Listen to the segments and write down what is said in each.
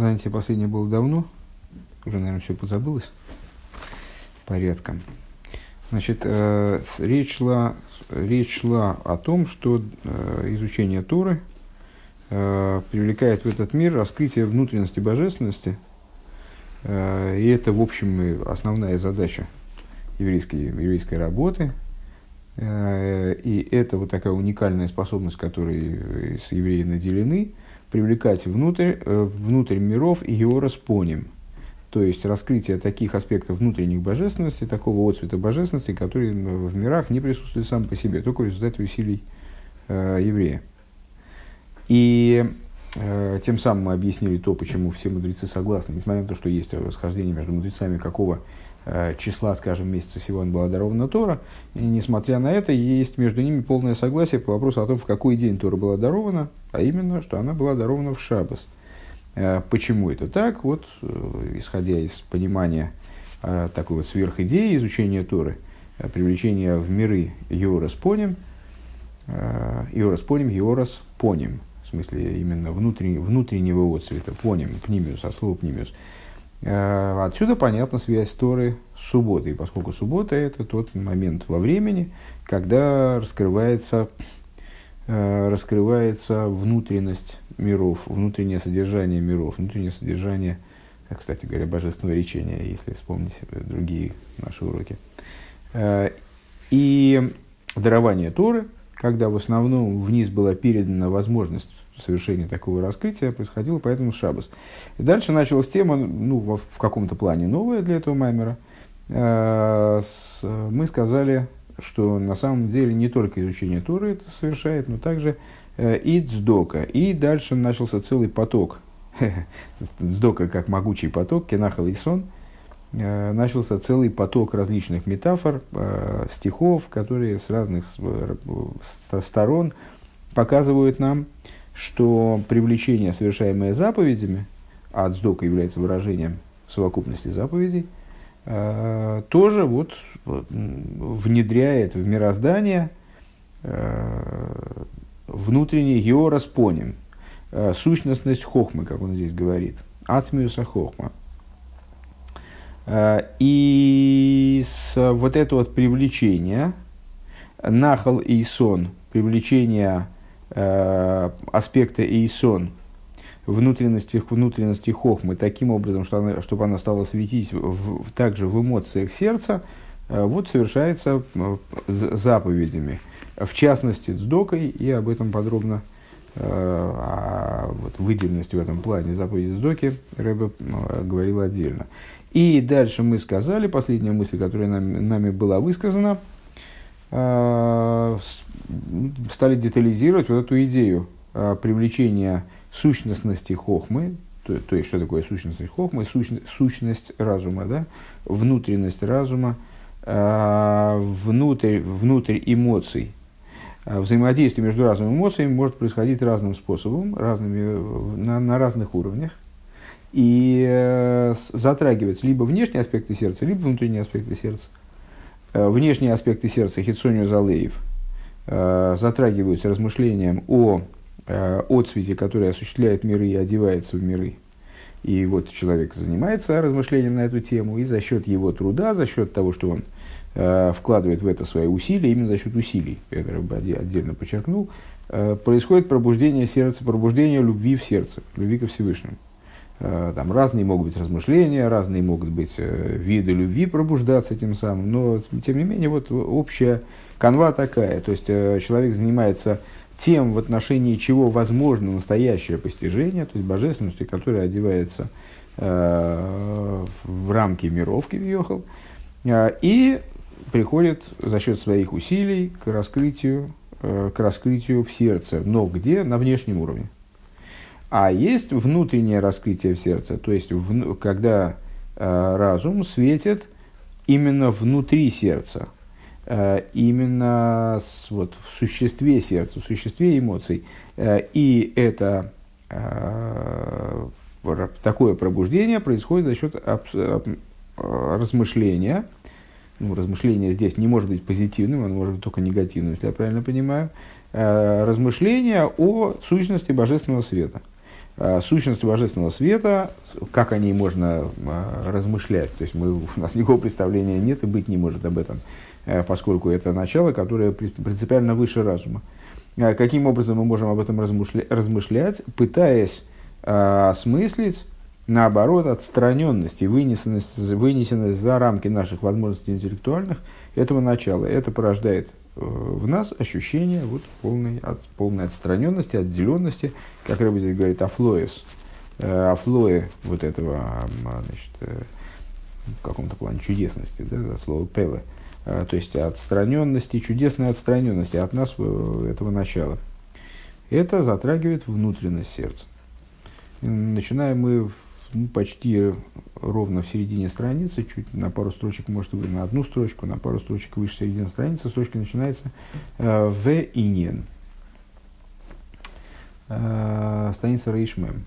Занятие последнее было давно. Уже, наверное, все позабылось порядком. Значит, э, речь, шла, речь шла о том, что э, изучение Торы э, привлекает в этот мир раскрытие внутренности божественности. И это, в общем, основная задача еврейской, еврейской работы. И это вот такая уникальная способность, которой с евреи наделены, привлекать внутрь, э, внутрь миров и его распоним. То есть раскрытие таких аспектов внутренних божественности, такого отцвета божественности, который в мирах не присутствует сам по себе, только в результате усилий э, еврея. И э, тем самым мы объяснили то, почему все мудрецы согласны, несмотря на то, что есть расхождение между мудрецами, какого числа, скажем, месяца Сиван была дарована Тора. И несмотря на это, есть между ними полное согласие по вопросу о том, в какой день Тора была дарована, а именно, что она была дарована в Шабас. Э, почему это так? Вот, э, исходя из понимания такой вот сверхидеи изучения Торы, привлечения в миры Йорас поним, Йорас поним, Йорас поним, в смысле именно внутреннего, внутреннего отцвета, поним, пнимиус, от слова пнимиус – Э, отсюда понятна связь Торы с субботой, поскольку суббота – это тот момент во времени, когда раскрывается, э, раскрывается внутренность миров, внутреннее содержание миров, внутреннее содержание, э, кстати говоря, божественного речения, если вспомнить другие наши уроки. И дарование Торы, когда в основном вниз была передана возможность совершения такого раскрытия происходило поэтому Шабас. Дальше началась тема, ну, в, каком-то плане новая для этого маймера. Э, мы сказали, что на самом деле не только изучение Туры это совершает, но также э, и Дздока. И дальше начался целый поток. Дздока как могучий поток, Кенахал и Сон. Э, начался целый поток различных метафор, стихов, которые с разных сторон показывают нам, что привлечение, совершаемое заповедями, а отсдока является выражением совокупности заповедей, э, тоже вот, внедряет в мироздание э, внутренний георас поним, э, сущностность хохмы, как он здесь говорит, ацмиуса хохма. И с, вот это вот привлечение, нахал и сон, привлечение э, аспекта Эйсон, внутренности, внутренности хохмы, таким образом, что она, чтобы она стала светить в, в, также в эмоциях сердца, э, вот совершается э, заповедями. В частности, с докой, и об этом подробно э, о вот, выделенности в этом плане заповеди Сдоки Рэбе э, говорил отдельно. И дальше мы сказали, последняя мысль, которая нами, нами была высказана – стали детализировать вот эту идею э, привлечения сущностности хохмы, то, то есть что такое сущностность хохмы, сущность, сущность разума, да, внутренность разума, э, внутрь, внутрь эмоций. Взаимодействие между разными эмоциями может происходить разным способом, разными, на, на разных уровнях и затрагивать либо внешние аспекты сердца, либо внутренние аспекты сердца. Э, внешние аспекты сердца Хитсонию Залеев э, затрагиваются размышлением о э, отцвете, который осуществляет миры и одевается в миры. И вот человек занимается размышлением на эту тему, и за счет его труда, за счет того, что он вкладывает в это свои усилия, именно за счет усилий, это отдельно подчеркнул, происходит пробуждение сердца, пробуждение любви в сердце, любви ко Всевышнему. Э, там разные могут быть размышления, разные могут быть э, виды любви пробуждаться тем самым, но тем не менее вот общая канва такая, то есть э, человек занимается тем, в отношении чего возможно настоящее постижение, то есть божественностью, которая одевается в рамки миров Кивьехал, э, и приходит за счет своих усилий к раскрытию, к раскрытию в сердце, но где? На внешнем уровне. А есть внутреннее раскрытие в сердце, то есть в, когда э, разум светит именно внутри сердца, э, именно с, вот, в существе сердца, в существе эмоций. Э, и это э, такое пробуждение происходит за счет аб, аб, размышления. Ну, размышление здесь не может быть позитивным, оно может быть только негативным, если я правильно понимаю. Э, размышления о сущности божественного света. Э, сущность божественного света, как о ней можно э, размышлять. То есть мы, у нас никакого представления нет и быть не может об этом, э, поскольку это начало, которое принципиально выше разума. Каким образом мы можем об этом размышлять, пытаясь осмыслить, наоборот, отстраненность и вынесенность, вынесенность за рамки наших возможностей интеллектуальных этого начала. Это порождает в нас ощущение вот полной, от, полной отстраненности, отделенности, как Рэбби здесь говорит, афлоес, э, афлое вот этого, а, значит, э, в каком-то плане чудесности, да, слово пеле, э, то есть отстраненности, чудесной отстраненности от нас этого начала. Это затрагивает внутренность сердца. Начинаем мы ну, почти ровно в середине страницы, чуть на пару строчек, может быть, на одну строчку, на пару строчек выше середины страницы, строчка начинается э, в инин. Э, страница Рейшмем.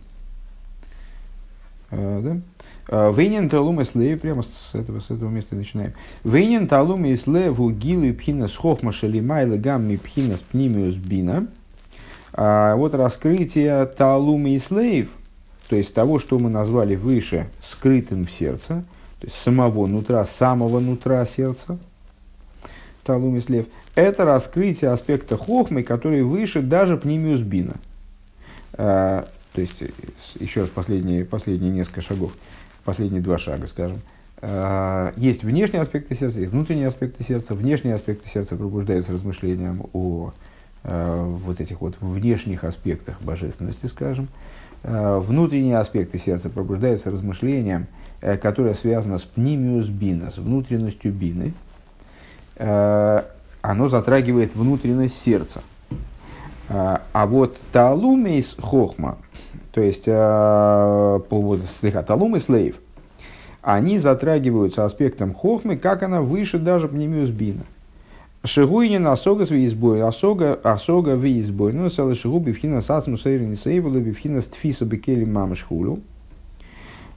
Э, да? Вейнин талум и слей, прямо с этого, с этого места начинаем. Вейнин талум и слей в угилы пхина с хохма шалимайла гамми пхина с пнимиус бина. Вот раскрытие талум и слейв – то есть того, что мы назвали выше скрытым в сердце, то есть самого нутра, самого нутра сердца, Талумислев, это раскрытие аспекта хохмы, который выше даже пнимиус бина. А, то есть, еще раз последние, последние несколько шагов, последние два шага, скажем. А, есть внешние аспекты сердца, есть внутренние аспекты сердца. Внешние аспекты сердца пробуждаются размышлением о а, вот этих вот внешних аспектах божественности, скажем. Э, внутренние аспекты сердца пробуждаются размышлением, э, которое связано с пнимиус бина, с внутренностью бины. Э, оно затрагивает внутренность сердца. А вот талумейс хохма, то есть повод слегка талумейс лейв, они затрагиваются аспектом хохмы, как она выше даже пнимиус бина. Шигуйнин осога виизбой, осога, осога виизбой, ну, салы шигу бифхина сацму сейрни сейвелу бифхина стфиса бекели мамыш хулю.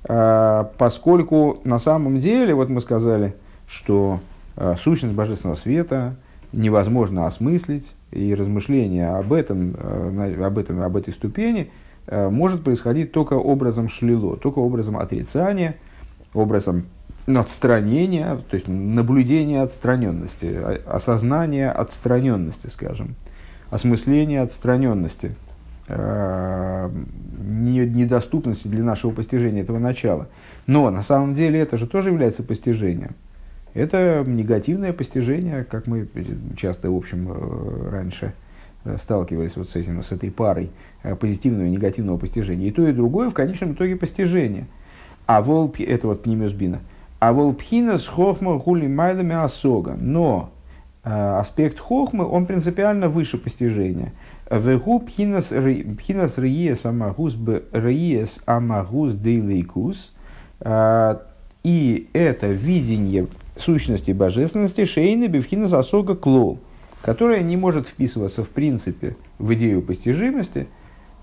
А, поскольку на самом деле, вот мы сказали, что а, сущность божественного света невозможно осмыслить, и размышление об этом, а, об этом, об этой ступени может происходить только образом шлило, только образом отрицания, образом отстранение, то есть наблюдение отстраненности, осознание отстраненности, скажем, осмысление отстраненности, э, недоступности для нашего постижения этого начала. Но на самом деле это же тоже является постижением. Это негативное постижение, как мы часто, в общем, э, раньше э, сталкивались вот с этим, с этой парой позитивного и негативного постижения. И то, и другое в конечном итоге постижение. А волк, это вот пнемиус а волпхинас хохма гули майлами осога. Но э, аспект хохмы, он принципиально выше постижения. Вегу пхинас риес амагус риес амагус дейлейкус. Э, и это видение сущности божественности шейны бифхинас осога клол, которая не может вписываться в принципе в идею постижимости,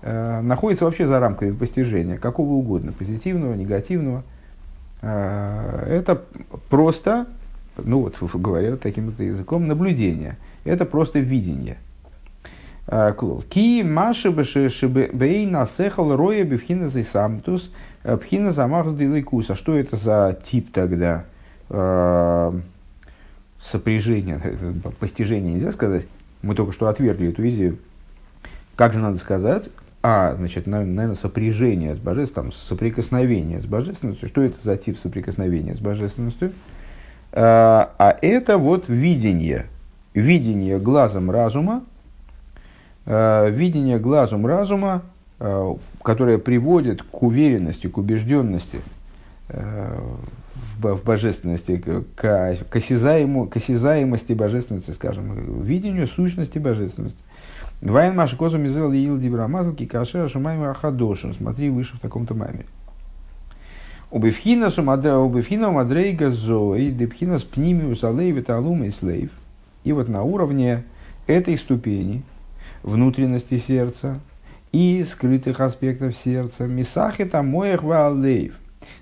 э, находится вообще за рамками постижения, какого угодно, позитивного, негативного – это просто, ну вот говоря таким вот языком, наблюдение. Это просто видение. Э, Ки маши бей насехал роя бифхина самтус э, пхина замах А Что это за тип тогда сопряжения, постижения нельзя сказать. Мы только что отвергли эту идею. Как же надо сказать? А, значит, наверное, сопряжение с божественностью, там, соприкосновение с божественностью. Что это за тип соприкосновения с божественностью? А, а это вот видение, видение глазом разума, а, видение глазом разума, а, которое приводит к уверенности, к убежденности в божественности, к, к, осязаемо, к осязаемости божественности, скажем, видению сущности божественности. Вайн Маша Козу Мизел Ил Дибрамазлки Кашера Шумайм Ахадошин. Смотри выше в таком-то маме. Убивхина Убивхина Мадрейга Зои, Дебхина с Пнимиус Алей Виталум и Слейв. И вот на уровне этой ступени внутренности сердца и скрытых аспектов сердца, Мисахита Моях Ваалейв.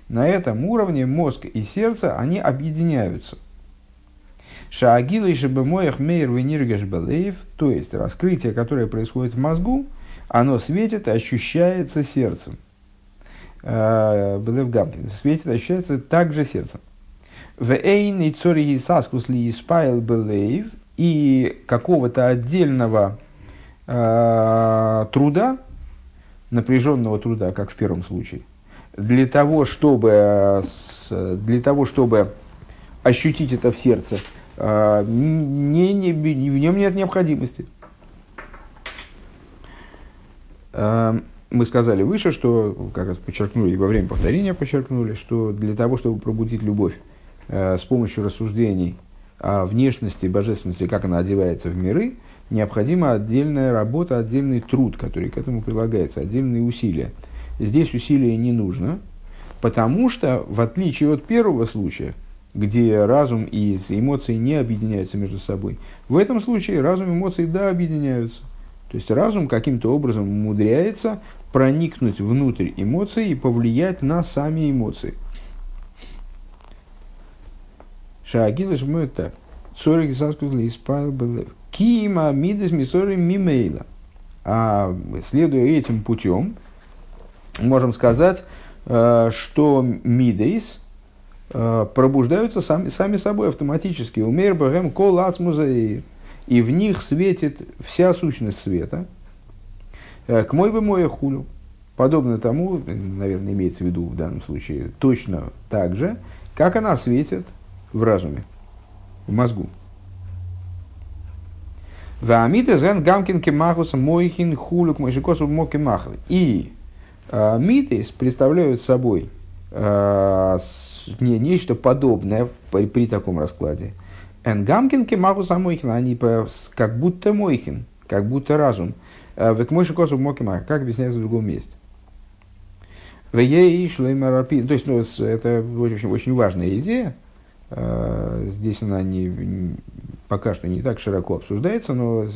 На этом уровне мозг и сердце, они объединяются – Шаагилы шебемоях мейр вениргаш белеев, то есть раскрытие, которое происходит в мозгу, оно светит и ощущается сердцем. Белев Гамкин. Светит, ощущается также сердцем. В эйн и цори саскус ли испайл белейв и какого-то отдельного э, труда, напряженного труда, как в первом случае, для того, чтобы, для того, чтобы ощутить это в сердце, э, не, не, в нем нет необходимости. Э, мы сказали выше, что, как раз подчеркнули, и во время повторения подчеркнули, что для того, чтобы пробудить любовь э, с помощью рассуждений о внешности, божественности, как она одевается в миры, необходима отдельная работа, отдельный труд, который к этому прилагается, отдельные усилия. Здесь усилия не нужно, потому что, в отличие от первого случая, где разум и эмоции не объединяются между собой, в этом случае разум и эмоции да объединяются. То есть разум каким-то образом умудряется проникнуть внутрь эмоций и повлиять на сами эмоции. Шаагилыш мы так. Сорик заскузли испайл был. Кима мидес мисори мимейла. А следуя этим путем, можем сказать, э, что мидейс пробуждаются сами, сами собой автоматически. Умер бэгэм кол И в них светит вся сущность света – Э, к мой бы мой хулю. Подобно тому, наверное, имеется в виду в данном случае, точно так же, как она светит в разуме, в мозгу. Ваамита зен гамкин кемахус мойхин хулюк мойшикосу моки махр. И э, митес представляют собой э, не, нечто подобное при, при таком раскладе. Эн гамкин кемахус мойхин, они как будто мойхин, как будто разум. Э, в мой шикосу мокима, как объясняется в другом месте. В ей шлеймарапи, то есть ну, это очень, очень важная идея. Э, здесь она не, пока что не так широко обсуждается, но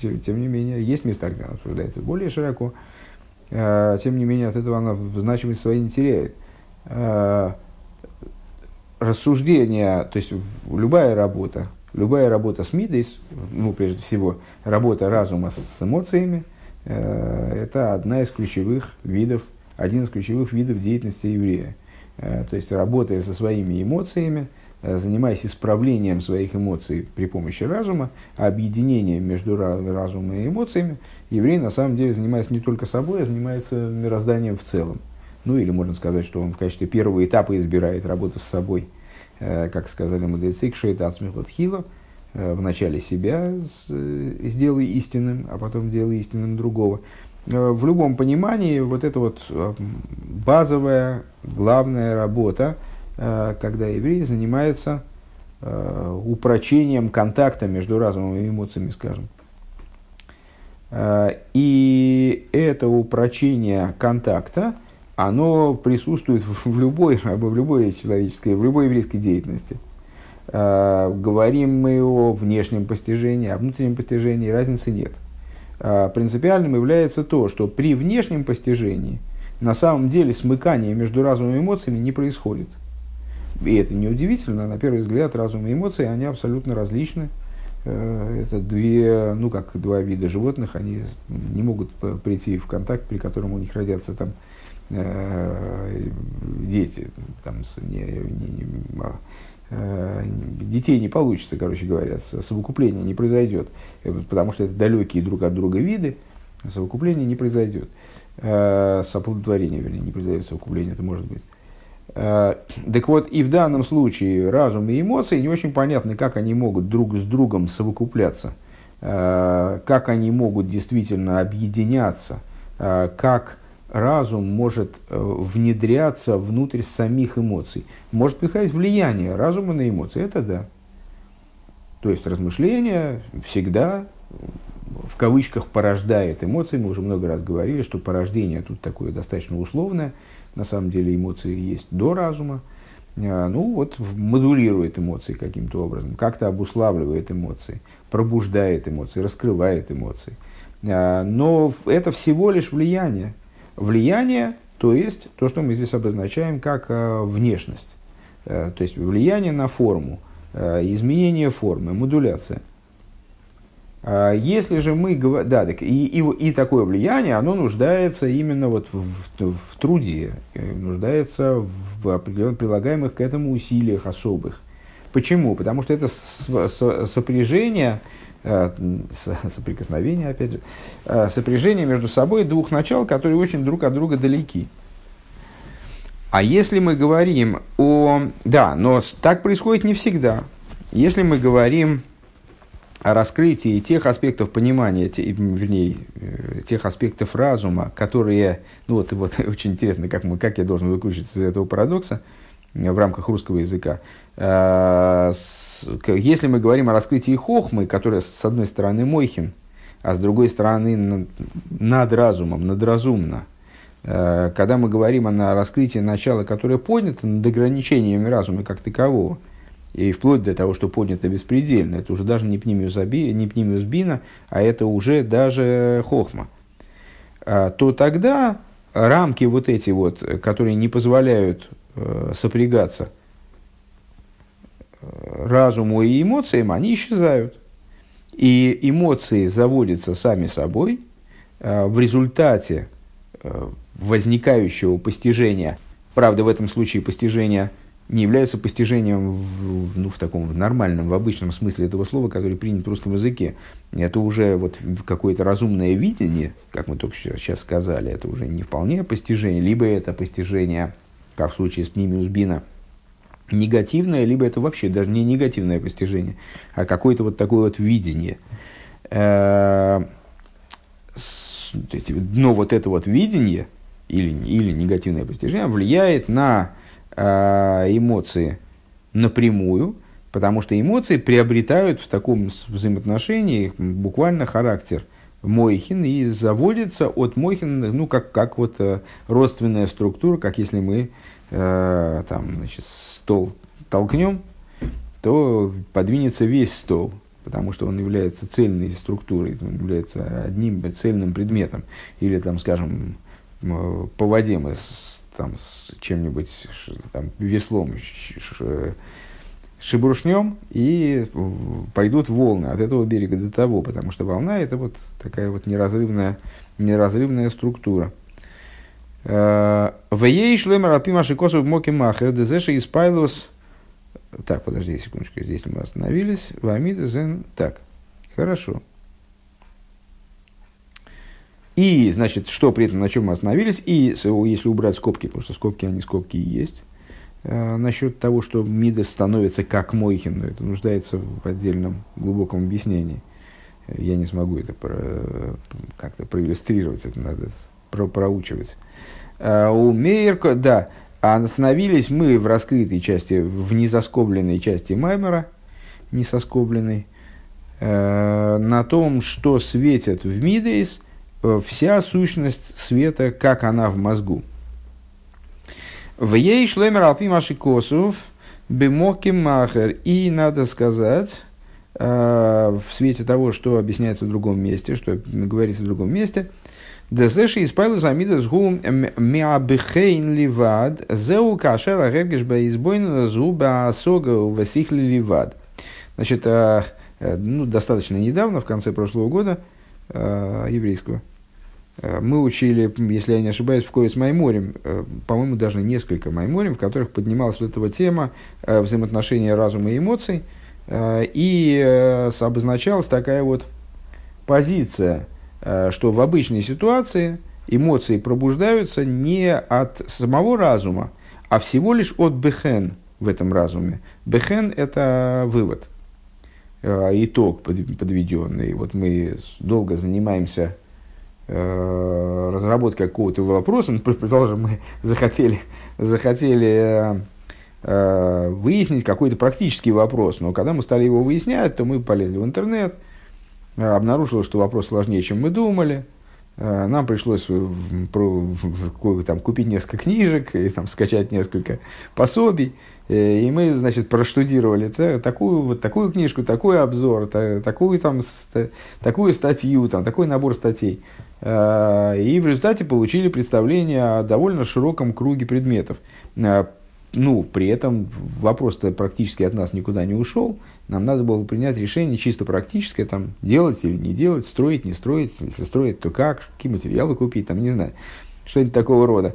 тем не менее есть места, где она обсуждается более широко. Э, тем не менее от этого она значимость своей не теряет. Рассуждение, то есть любая работа, Любая работа с мидейс, ну, прежде всего, работа разума с эмоциями, э, это одна из ключевых видов, один из ключевых видов деятельности еврея. Э, то есть, работая со своими эмоциями, э, занимаясь исправлением своих эмоций при помощи разума, объединением между разумом и эмоциями, еврей на самом деле занимается не только собой, а занимается мирозданием в целом. Ну или можно сказать, что он в качестве первого этапа избирает работу с собой – Э, как сказали мудрецы, кшейт ацмихот хило, э, в начале себя э, сделай истинным, а потом делай истинным другого. В любом понимании вот это вот базовая, главная работа, когда еврей занимается упрочением контакта между разумом и эмоциями, скажем. И это упрочение контакта – оно присутствует в любой, в любой человеческой, в любой еврейской деятельности. А, говорим мы о внешнем постижении, о внутреннем постижении, разницы нет. А, принципиальным является то, что при внешнем постижении на самом деле смыкание между разумом и эмоциями не происходит. И это неудивительно, на первый взгляд разум и эмоции, они абсолютно различны. Э, это две, ну как два вида животных, они не могут прийти в контакт, при котором у них родятся там дети, там, не, не, не, а, э, детей не получится, короче говоря, совокупление не произойдет, э, потому что это далекие друг от друга виды, совокупление не произойдет. Соплодотворение, вернее, не произойдет совокупление, это может быть. Так вот, и в данном случае разум и эмоции не очень понятны, как они могут друг с другом совокупляться, как они могут действительно объединяться, как разум может э, внедряться внутрь самих эмоций. Может происходить влияние разума на эмоции, это да. То есть размышление всегда в кавычках порождает эмоции. Мы уже много раз говорили, что порождение тут такое достаточно условное. На самом деле эмоции есть до разума. А, ну вот модулирует эмоции каким-то образом, как-то обуславливает эмоции, пробуждает эмоции, раскрывает эмоции. А, но это всего лишь влияние влияние, то есть то, что мы здесь обозначаем как э, внешность. Э, то есть влияние на форму, э, изменение формы, модуляция. А если же мы говорим, да, так, и, и, и такое влияние, оно нуждается именно вот в, в, в труде, нуждается в определенных прилагаемых к этому усилиях особых. Почему? Потому что это сопряжение, соприкосновение, опять же, э, сопряжение между собой двух начал, которые очень друг от друга далеки. А если мы говорим о... Да, но так происходит не всегда. Если мы говорим о раскрытии тех аспектов понимания, те, вернее, э, тех аспектов разума, которые, ну вот, вот очень интересно, как, мы, как я должен выкручиваться из этого парадокса в рамках русского языка. А, если мы говорим о раскрытии хохмы, которая с одной стороны мойхин, а с другой стороны над разумом, надразумно, а, когда мы говорим о раскрытии начала, которое поднято над ограничениями разума как такового, и вплоть до того, что поднято беспредельно, это уже даже не пнимиус, аби, не пнимиус бина, а это уже даже хохма, то тогда рамки вот эти вот, которые не позволяют э, сопрягаться э, разуму и эмоциям, они исчезают. И эмоции заводятся сами собой э, в результате возникающего постижения, правда, в этом случае постижения не являются постижением в, ну, в таком в нормальном, в обычном смысле этого слова, который принят в русском языке. Это уже вот какое-то разумное видение, как мы только сейчас сказали, это уже не вполне постижение, либо это постижение, как в случае с Пнимиус Бина, негативное, либо это вообще даже не негативное постижение, а какое-то вот такое вот видение. Э, но вот это вот видение или, или негативное постижение влияет на Э, эмоции напрямую, потому что эмоции приобретают в таком взаимоотношении буквально характер Мойхин и заводится от Мойхин, ну, как, как вот э, родственная структура, как если мы э, там, значит, стол толкнем, то подвинется весь стол, потому что он является цельной структурой, он является одним цельным предметом. Или, там, скажем, по воде мы там, с чем-нибудь, там, веслом шибрушнем, и пойдут волны от этого берега до того, потому что волна – это вот такая вот неразрывная, неразрывная структура. Э, в ей шлемер апима шикосов моки махер дезеши испайлос. Так, подожди секундочку, здесь мы остановились. Вамидезен. Так, хорошо. И, значит, что при этом, на чем мы остановились, и если убрать скобки, потому что скобки, они скобки и есть, э, насчет того, что Мидас становится как Мойхин, это нуждается в отдельном глубоком объяснении. Я не смогу это про, как-то проиллюстрировать, это надо про, проучивать. А у Мейерка, да, остановились мы в раскрытой части, в незаскобленной части Маймера, несоскобленной, э, на том, что светят в Мидейс – Э, вся сущность света, как она в мозгу. В ей шлемер алпи машикосов бемоки махер. И надо сказать, э, в свете того, что объясняется в другом месте, что говорится в другом месте, Дезеши испайлу замида сгу миабихейн ливад, зеу кашер агергеш баизбойн згу баасога васихли ливад. Значит, э, ну, достаточно недавно, в конце прошлого года, еврейского, Э, мы учили, если я не ошибаюсь, в Ковец Майморем, э, по-моему, даже несколько Майморем, в которых поднималась вот эта тема э, взаимоотношения разума и эмоций, и обозначалась такая вот позиция, что в обычной ситуации эмоции пробуждаются не от самого разума, а всего лишь от бехен в этом разуме. Бехен – это вывод, итог подведенный. Вот мы долго занимаемся Э, разработки какого-то вопроса, ну, предположим, мы захотели, захотели э, выяснить какой-то практический вопрос, но когда мы стали его выяснять, то мы полезли в интернет, э, обнаружилось, что вопрос сложнее, чем мы думали, нам пришлось там, купить несколько книжек и там, скачать несколько пособий. И мы, значит, проштудировали такую, вот такую книжку, такой обзор, такую, там, такую статью, там, такой набор статей. Э, и в результате получили представление о довольно широком круге предметов. Ну, при этом вопрос-то практически от нас никуда не ушел. Нам надо было принять решение чисто практическое, там, делать или не делать, строить, не строить, если строить, то как, какие материалы купить, там, не знаю, что-нибудь такого рода.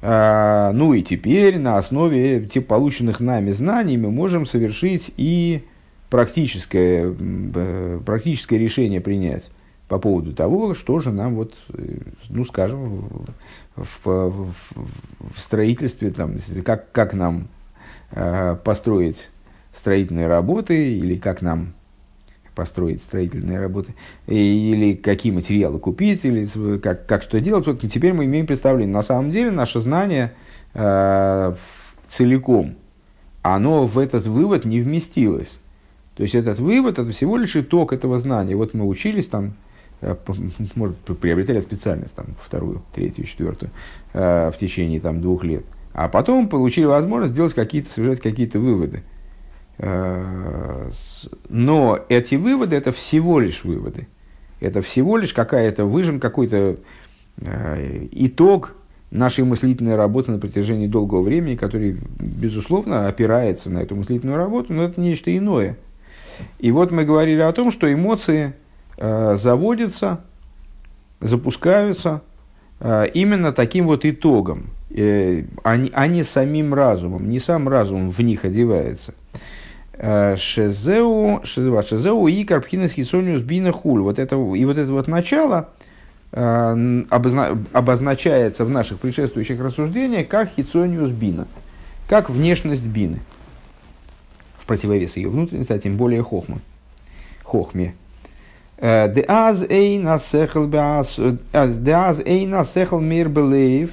А, ну и теперь на основе тех полученных нами знаний мы можем совершить и практическое, практическое решение принять по поводу того, что же нам, вот, э, ну, скажем, в, в, в строительстве, там, как, как нам э, построить строительные работы, или как нам построить строительные работы, или какие материалы купить, или как, как что делать. Вот теперь мы имеем представление. На самом деле наше знание э, целиком, оно в этот вывод не вместилось. То есть этот вывод это всего лишь итог этого знания. Вот мы учились там, может, приобретали специальность там, вторую, третью, четвертую э, в течение там, двух лет. А потом получили возможность сделать какие-то, совершать какие-то выводы. Э, но эти выводы это всего лишь выводы. Это всего лишь какая-то выжим, какой-то э, итог нашей мыслительной работы на протяжении долгого времени, который, безусловно, опирается на эту мыслительную работу, но это нечто иное. И вот мы говорили о том, что эмоции э, заводятся, запускаются э, именно таким вот итогом, э, а, а не самим разумом, не сам разум в них одевается – Э, шезеу, шезеу и карпхинес хисониус бина хуль. Вот это, и вот это вот начало э, обозна, обозначается в наших предшествующих рассуждениях как хитсониус бина, как внешность бины. В противовес ее внутренности, а тем более хохмы. Хохме. Э, Деаз эйна сехал мир белеев.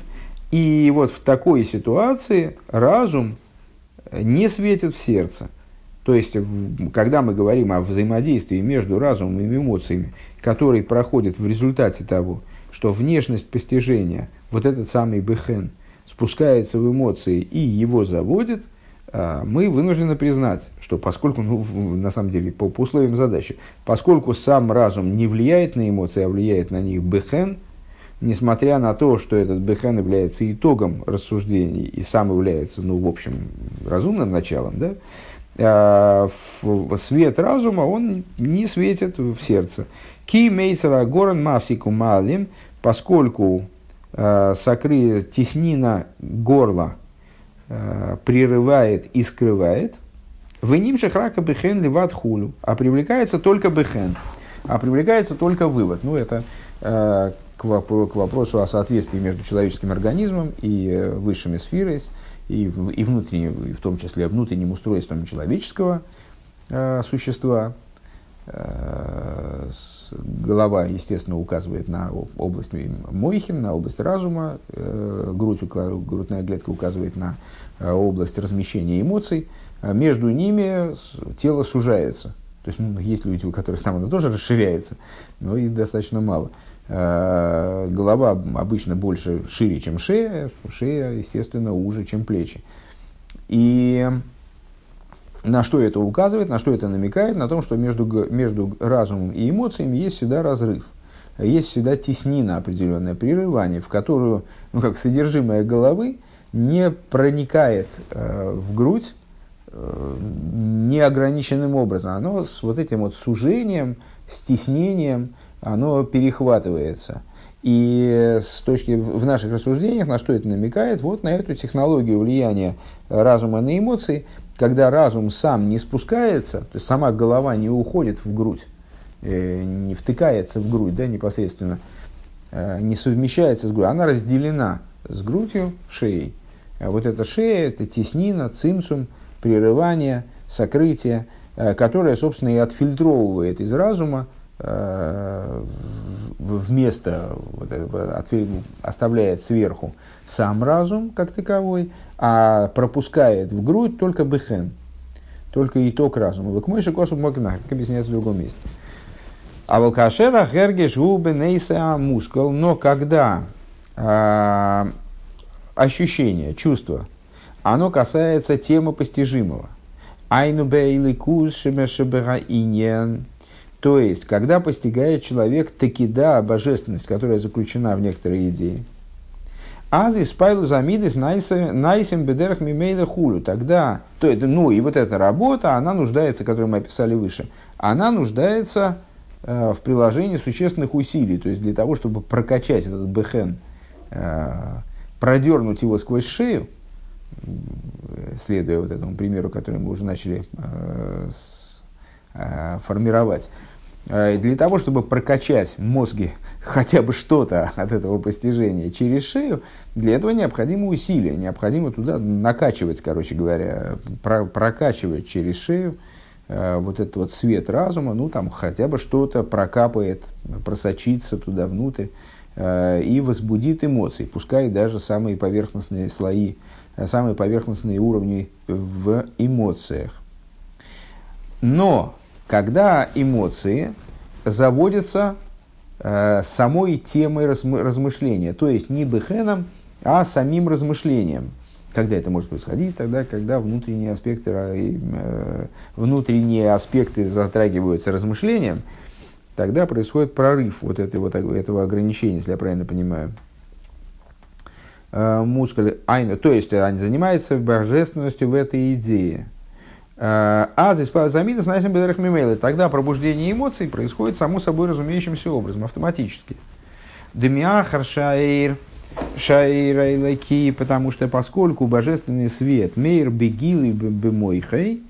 И вот в такой ситуации разум не светит в сердце. То есть, когда мы говорим о взаимодействии между разумом и эмоциями, который проходит в результате того, что внешность постижения, вот этот самый бехен, спускается в эмоции и его заводит, мы вынуждены признать, что поскольку, ну, на самом деле, по, по условиям задачи, поскольку сам разум не влияет на эмоции, а влияет на них бехен, несмотря на то, что этот бехен является итогом рассуждений и сам является, ну, в общем, разумным началом, да, Э, свет разума, он не светит в сердце. Ки мейцера горан мавсику малим, поскольку э, сокры, теснина горла э, прерывает и скрывает, в ним шахрака бехен ливат хулю, а привлекается только бехен, а привлекается только вывод. Ну, это э, к, к вопросу о соответствии между человеческим организмом и э, высшими сферами, и, и внутренним, и в том числе внутренним устройством человеческого э, существа. Э, голова, естественно, указывает на область мойхин, на область разума, э, грудь, грудная клетка указывает на э, область размещения эмоций. Э, между ними тело сужается. То есть ну, есть люди, у которых там оно тоже расширяется, но их достаточно мало. Э, голова обычно больше, шире, чем шея, шея, естественно, уже, чем плечи. И на что это указывает, на что это намекает? На том, что между, между разумом и эмоциями есть всегда разрыв. Есть всегда теснина определенное, прерывание, в которую, ну, как содержимое головы не проникает э, в грудь э, неограниченным образом. Оно с вот этим вот сужением, стеснением, оно перехватывается. И с точки в наших рассуждениях, на что это намекает, вот на эту технологию влияния разума на эмоции, когда разум сам не спускается, то есть сама голова не уходит в грудь, э, не втыкается в грудь да, непосредственно, э, не совмещается с грудью, она разделена с грудью, шеей. А вот эта шея, это теснина, цимсум, прерывание, сокрытие, э, которое, собственно, и отфильтровывает из разума вместо вот этого, оставляет сверху сам разум как таковой, а пропускает в грудь только бехен, только итог разума. Вы к мойши космос мокнах, как объясняется в другом месте. А волкашера хергеш губы нейса мускул, но когда а, ощущение, чувство, оно касается темы постижимого. Айну бейли кус шебешебера иньян то есть, когда постигает человек такида, божественность, которая заключена в некоторой идее, Ази спайлу замидис найсим бедерах мимейда хулю. Тогда, то это, ну и вот эта работа, она нуждается, которую мы описали выше, она нуждается э, в приложении существенных усилий. То есть для того, чтобы прокачать этот бехен, э, продернуть его сквозь шею, следуя вот этому примеру, который мы уже начали э, с, формировать, э, для того, чтобы прокачать мозги хотя бы что-то от этого постижения через шею, для этого необходимо усилия, необходимо туда накачивать, короче говоря, про, прокачивать через шею э, вот этот вот свет разума, ну там хотя бы что-то прокапает, просочится туда внутрь э, и возбудит эмоции, пускай даже самые поверхностные слои, э, самые поверхностные уровни в эмоциях. Но когда эмоции заводятся Э, самой темой размышления, то есть не бехеном, а самим размышлением. Когда это может происходить? Тогда, когда внутренние аспекты, э, внутренние аспекты затрагиваются размышлением, тогда происходит прорыв вот, этой, вот этого ограничения, если я правильно понимаю. Э, мускулы, айна, то есть они занимаются божественностью в этой идее. А здесь замина с насим бедрах мимейлы. Тогда пробуждение эмоций происходит само собой разумеющимся образом, автоматически. Демиахар шаир, шаир потому что поскольку божественный свет, мейр бегилы бемойхей,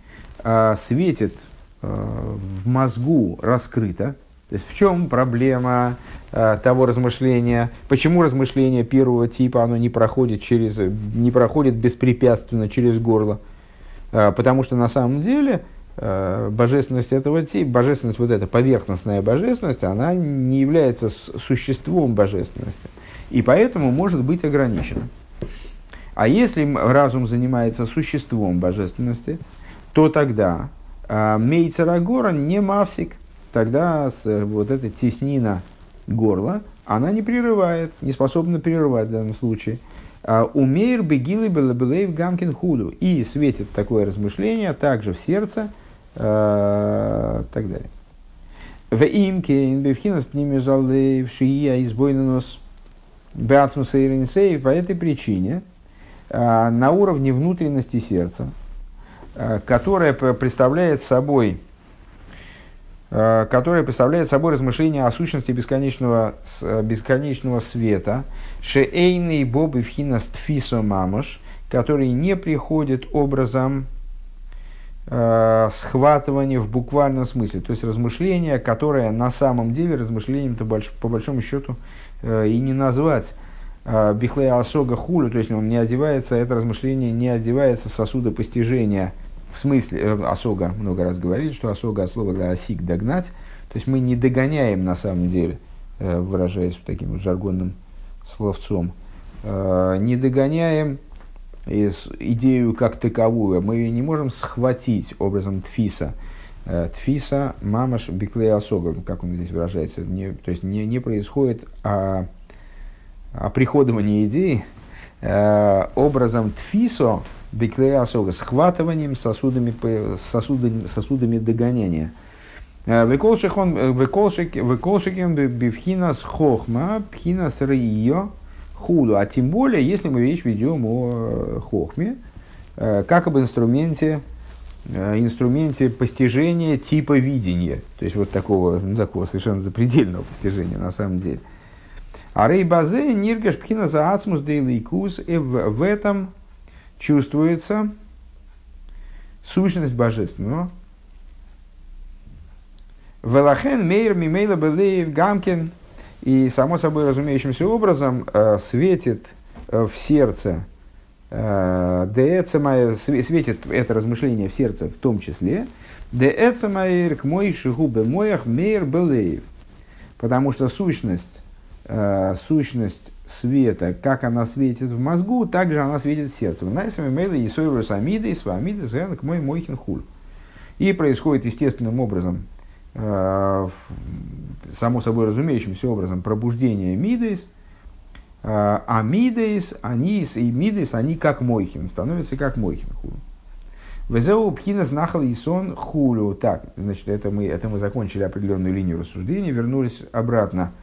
а, светит а, в мозгу раскрыто, то есть в чем проблема э, того размышления? Почему размышление первого типа оно не проходит через, не проходит беспрепятственно через горло? А, потому что на самом деле а, божественность этого типа, божественность, вот эта поверхностная божественность, она не является существом божественности. И поэтому может быть ограничена. А если разум занимается существом божественности, то тогда э, Мейцерагора не мавсик, тогда с, вот эта теснина горла, она не прерывает, не способна прерывать в данном случае – а, Умейр бегилы белабелейв гамкин худу. И светит такое размышление также в сердце, э, так далее. В имке инбевхинас пнимежалдей в шия избойнанос беацмуса и по этой причине э, на уровне внутренности сердца, которая представляет собой Э, которое представляет собой размышление о сущности бесконечного, э, бесконечного света, шеэйный бобы вхинас тфисо мамаш, который не приходит образом э, схватывания в буквальном смысле, то есть размышление, которое на самом деле размышлением-то больш, по большому счету э, и не назвать э, бихлея осога хулю, то есть он не одевается, это размышление не одевается в сосуды постижения – в смысле, э, осога много раз говорили, что осога от слова осик догнать. То есть мы не догоняем на самом деле, э, выражаясь таким жаргонным словцом, э, не догоняем идею как таковую. Мы ее не можем схватить образом тфиса. Тфиса, мамаш, биклей осога, как он здесь выражается. Не, то есть не, не происходит а, оприходование идеи образом тфисо, Беклея осога, схватыванием сосудами, сосудами, сосудами догоняния. Э, Выколшикем э, бифхинас хохма, пхинас рейо худу. А тем более, если мы речь ведем о э, хохме, как об инструменте, инструменте постижения типа видения. То есть вот такого, ну, такого совершенно запредельного постижения на самом деле. А рей базе ниргаш пхина за ацмус дейликус, в этом чувствуется сущность божественного. Велахен мейр мимейла белеев гамкин. И, само собой разумеющимся образом, э, светит э, в сердце, э, светит это размышление в сердце в том числе, к мой шигубе моях мейр белеев. Потому что сущность, сущность света, как она светит в мозгу, так же она светит в сердце. Найсами мейла и сойрус амиды, и свамиды, зэнк мой мойхин хуль. И происходит естественным образом, э, само собой разумеющимся образом, пробуждение мидейс, э, а мидейс, они и мидейс, они как мойхин, становятся как мойхин хуль. Везеу пхинас нахал и сон хулю. Так, значит, это мы, это мы закончили определенную линию рассуждения, вернулись обратно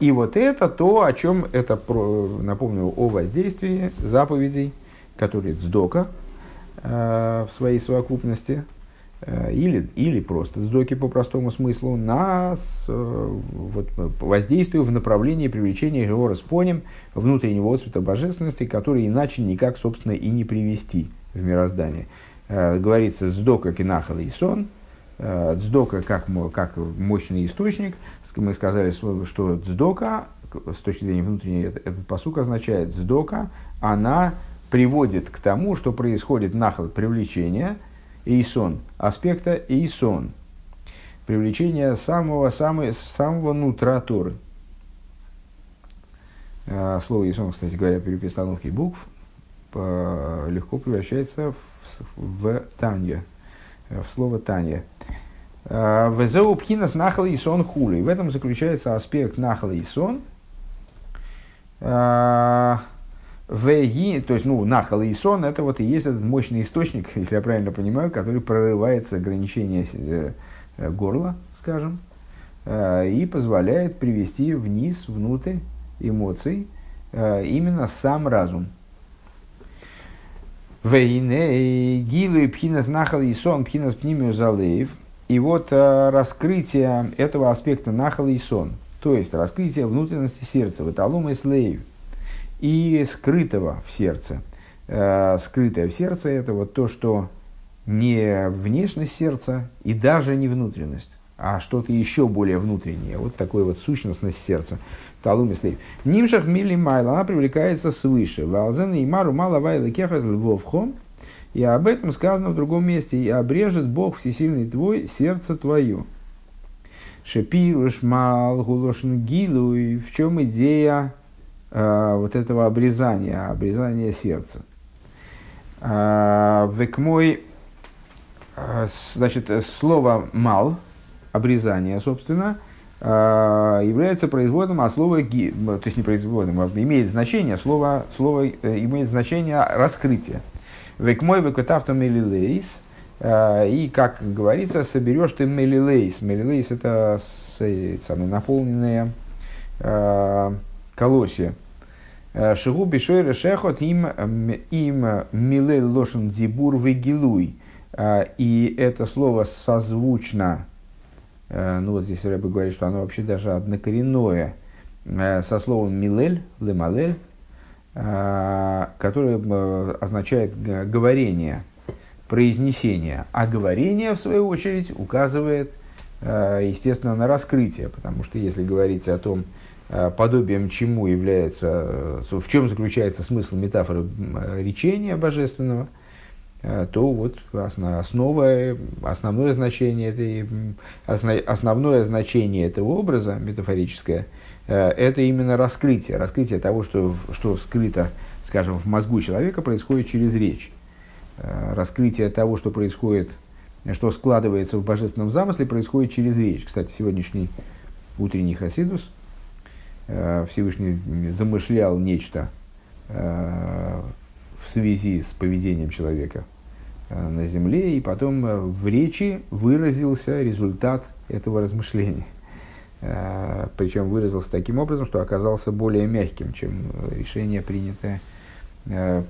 И вот это то, о чем это, про, напомню, о воздействии заповедей, которые цдока э, в своей совокупности, э, или, или просто цдоки по простому смыслу, на э, вот, воздействию в направлении привлечения его распоним внутреннего отцвета божественности, который иначе никак, собственно, и не привести в мироздание. Э, говорится «Сдока кинахала и сон», э, «Дздока» как, как мощный источник. Мы сказали, что «Дздока» с точки зрения внутренней, этот посук означает «Дздока», она приводит к тому, что происходит нахал привлечения, эйсон, аспекта эйсон, привлечение самого, самого, самого нутра Торы. Э, слово «эйсон», кстати говоря, при перестановке букв легко превращается в в Танье, в слово Танье. А, Везеу пхинас нахала и сон хули. В этом заключается аспект нахала и сон. А, Веги, то есть, ну, нахала и сон, это вот и есть этот мощный источник, если я правильно понимаю, который прорывает ограничение э, горла, скажем, и позволяет привести вниз, внутрь эмоций именно сам разум – Вейне, гилу и пхинас нахал и сон, пхинас пнимиу залеев. И вот а, раскрытие этого аспекта нахал и сон, то есть раскрытие внутренности сердца, ваталум и слеев, и скрытого в сердце. А, скрытое в сердце это вот то, что не внешность сердца и даже не внутренность, а что-то еще более внутреннее. Вот такой вот сущностность сердца. Талум Слейв. Нимшах мили майла, она привлекается свыше. Валзен и мару мало вайла кехас львовхом. И об этом сказано в другом месте. И обрежет Бог всесильный твой сердце твое. Шепируш мал гулошн гилу. И в чем идея э, вот этого обрезания, обрезания сердца? Э, век мой, э, значит, слово мал, обрезание, собственно, а, является производным от слова ги, то есть не производным, а имеет значение, слово, слово э, имеет значение раскрытие. Век мой векотавто мелилейс, а, и, как говорится, соберешь ты мелилейс. Мелилейс это самое наполненное а, колосье. Шигу бишой решехот им, им милель лошен дибур вегилуй. И это слово созвучно Э, ну вот здесь Рэбе говорит, что оно вообще даже однокоренное э, со словом «милель», «лемалель», э, которое означает говорение, произнесение. А говорение, в свою очередь, указывает, естественно, на раскрытие, потому что если говорить о том, подобием чему является, в чем заключается смысл метафоры речения божественного – Э, то вот основа, основное значение этой, основное значение этого образа метафорическое э, это именно раскрытие, раскрытие того, что, что скрыто, скажем, в мозгу человека, происходит через речь. Э, раскрытие того, что происходит, что складывается в божественном замысле, происходит через речь. Кстати, сегодняшний утренний Хасидус Всевышний замышлял нечто в связи с поведением человека э, на земле, и потом э, в речи выразился результат этого размышления. Э, Причем выразился таким образом, что оказался более мягким, чем решение принятое,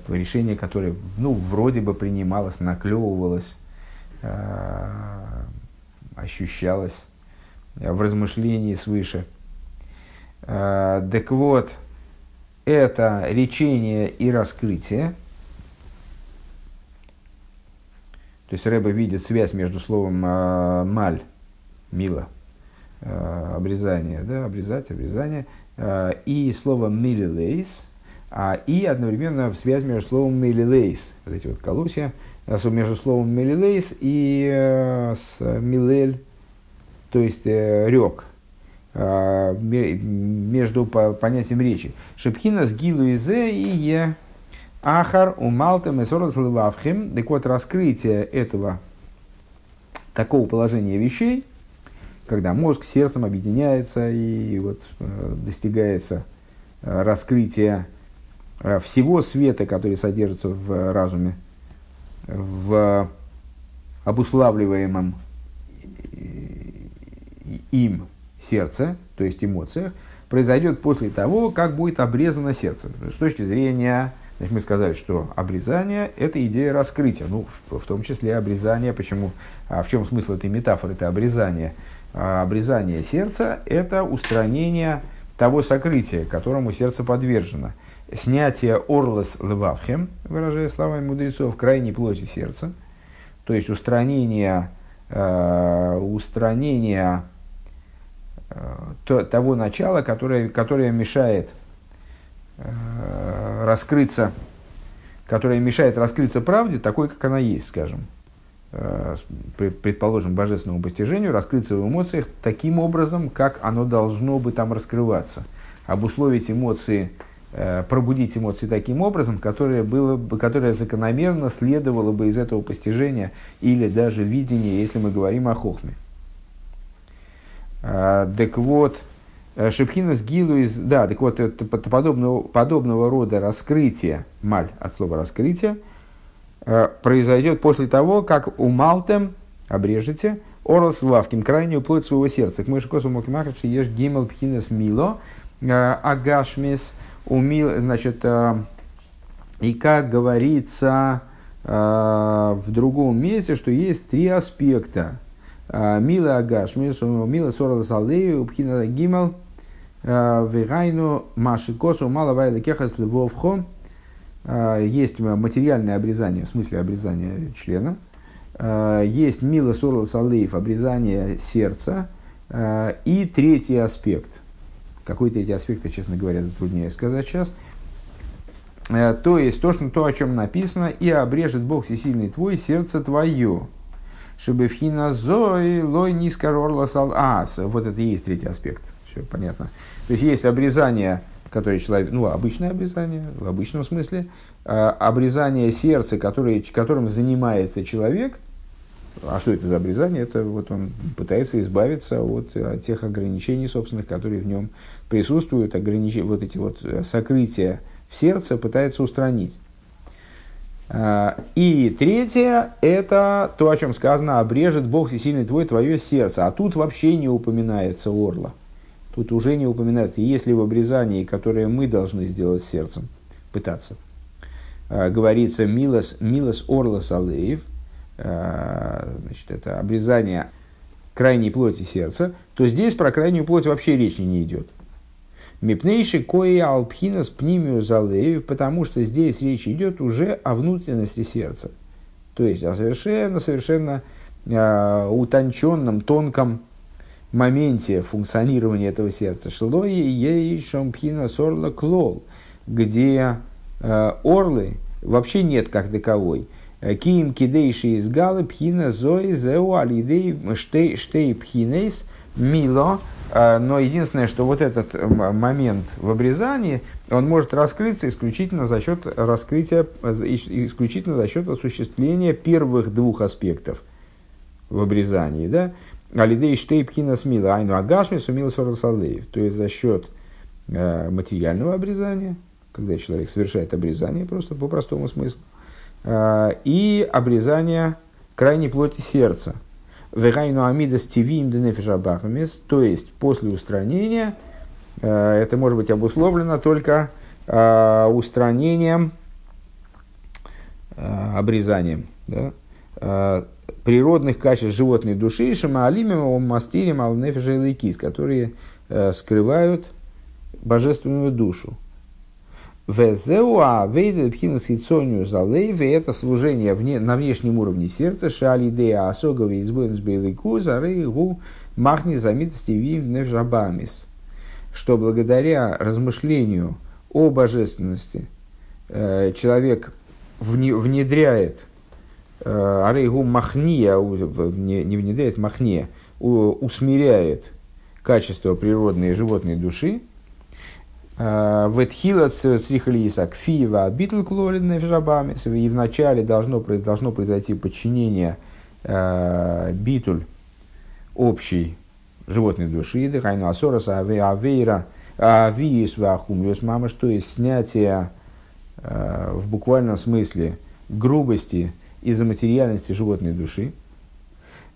решение, которое ну, вроде бы принималось, наклевывалось, ощущалось в размышлении свыше. Так вот, это речение и раскрытие. То есть Рэба видит связь между словом э, маль, мила, э, обрезание, да, обрезать, обрезание, э, и словом милилейс, а, и одновременно связь между словом милилейс, вот эти вот колосья, между словом милилейс и э, с милель, то есть э, рек, между понятием речи. Шепхина с гилу изе и е ахар умалтем и сорозлывавхим. Так вот, раскрытие этого такого положения вещей, когда мозг с сердцем объединяется и вот э, достигается э, раскрытие э, всего света, который содержится в разуме, в обуславливаемом им сердце, то есть эмоциях, произойдет после того, как будет обрезано сердце. С точки зрения, значит, мы сказали, что обрезание – это идея раскрытия, ну, в, в том числе обрезание, почему, а в чем смысл этой метафоры, это обрезание? А обрезание сердца – это устранение того сокрытия, которому сердце подвержено. Снятие орлос левавхем, выражая словами мудрецов, крайней плоти сердца, то есть устранение, э, устранение то, того начала, которое, которое мешает э, раскрыться, которое мешает раскрыться правде такой, как она есть, скажем, э, предположим, божественному постижению, раскрыться в эмоциях таким образом, как оно должно бы там раскрываться. Обусловить эмоции, э, пробудить эмоции таким образом, которое, было бы, которое закономерно следовало бы из этого постижения или даже видения, если мы говорим о хохме. А, так вот, э, Шепхинас Гилу из... Да, так вот, это подобного, подобного рода раскрытие, маль от слова раскрытие, э, произойдет после того, как у Малтем обрежете орос лавким, крайнюю плоть своего сердца. К мыши косу мокимахачи ешь гимел пхинас мило, э, агашмис умил, значит, и как говорится в другом месте, что есть три аспекта мила агаш, мила сорла салею, пхина гимал, а, вегайну маши косу, мало вайла кехас львовхо. А, есть материальное обрезание, в смысле обрезание члена. Есть мила сорла салеев, обрезание сердца. И третий аспект. Какой третий аспект, я, честно говоря, затрудняюсь сказать сейчас. То есть то, что, то, о чем написано, и обрежет Бог всесильный твой сердце твое Шебефхина зои лой низкорорла сал. А, вот это и есть третий аспект. Все понятно. То есть есть обрезание, которое человек, ну, обычное обрезание, в обычном смысле, а, обрезание сердца, который, которым занимается человек. А что это за обрезание? Это вот он пытается избавиться от, от тех ограничений собственных, которые в нем присутствуют, ограничения, вот эти вот сокрытия в сердце пытается устранить. А, и третье, это то, о чем сказано, обрежет Бог всесильный твой твое сердце. А тут вообще не упоминается орла. Тут уже не упоминается, если в обрезании, которое мы должны сделать сердцем, пытаться, а, говорится «милос, милос орла салеев», а, значит, это обрезание крайней плоти сердца, то здесь про крайнюю плоть вообще речи не идет. Мипнейши кои алпхинас пнимию залеев, потому что здесь речь идет уже о внутренности сердца. То есть о совершенно, совершенно э, утонченном, тонком моменте функционирования этого сердца. Шлои ей шампхина сорла клол, где э, орлы вообще нет как таковой. Киим кидейши из галы пхина зои зеу алидей штей пхинейс мило а, но единственное, что вот этот момент в обрезании, он может раскрыться исключительно за счет раскрытия, исключительно за счет осуществления первых двух аспектов в обрезании. Да? Алидей штейпхина смила, айну агашми сумила сорасалеев. То есть за счет э, материального обрезания, когда человек совершает обрезание просто по простому смыслу, э, и обрезание крайней плоти сердца – Вегайну амидас тивим денефишабахамис, то есть после устранения, э, это может быть обусловлено только устранением, э, обрезанием да, природных качеств животной души, шамаалимим, мастирим, и которые скрывают божественную душу. Везеуа вейдет пхинас хитсонию залейве – это служение вне, на внешнем уровне сердца, шалидея асогове избоинс бейлику, зары гу махни замитости вим невжабамис. Что благодаря размышлению о божественности э, человек внедряет э, арейгу махния, не, не внедряет махния, усмиряет качество природной животной души, Ветхила црихалиса кфиева битл жабами. И вначале должно, должно произойти подчинение э, битуль общей животной души, дыхайну асораса авейра авиис вахумлюс мама, что есть снятие э, в буквальном смысле грубости из-за материальности животной души.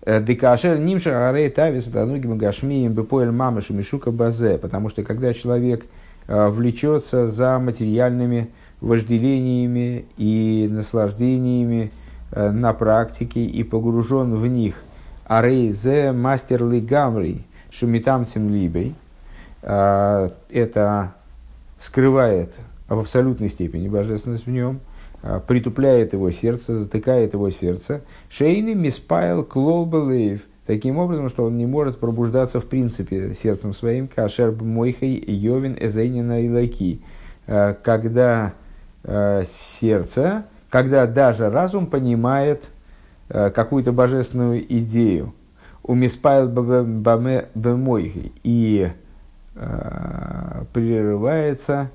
Декашер нимша арей тавис танугим гашмием бепоэль мамыш мишука базе. Потому что когда человек влечется за материальными вожделениями и наслаждениями на практике и погружен в них, арей зе мастер ли гамри шумитамцем либей, это скрывает в абсолютной степени божественность в нем, притупляет его сердце, затыкает его сердце. Шейни миспайл клолбелеев. Таким образом, что он не может пробуждаться в принципе сердцем своим, кашер мойхей йовин эзейнина и. А, когда а, сердце, когда даже разум понимает какую-то божественную идею, у миспайл бамойхей и прерывается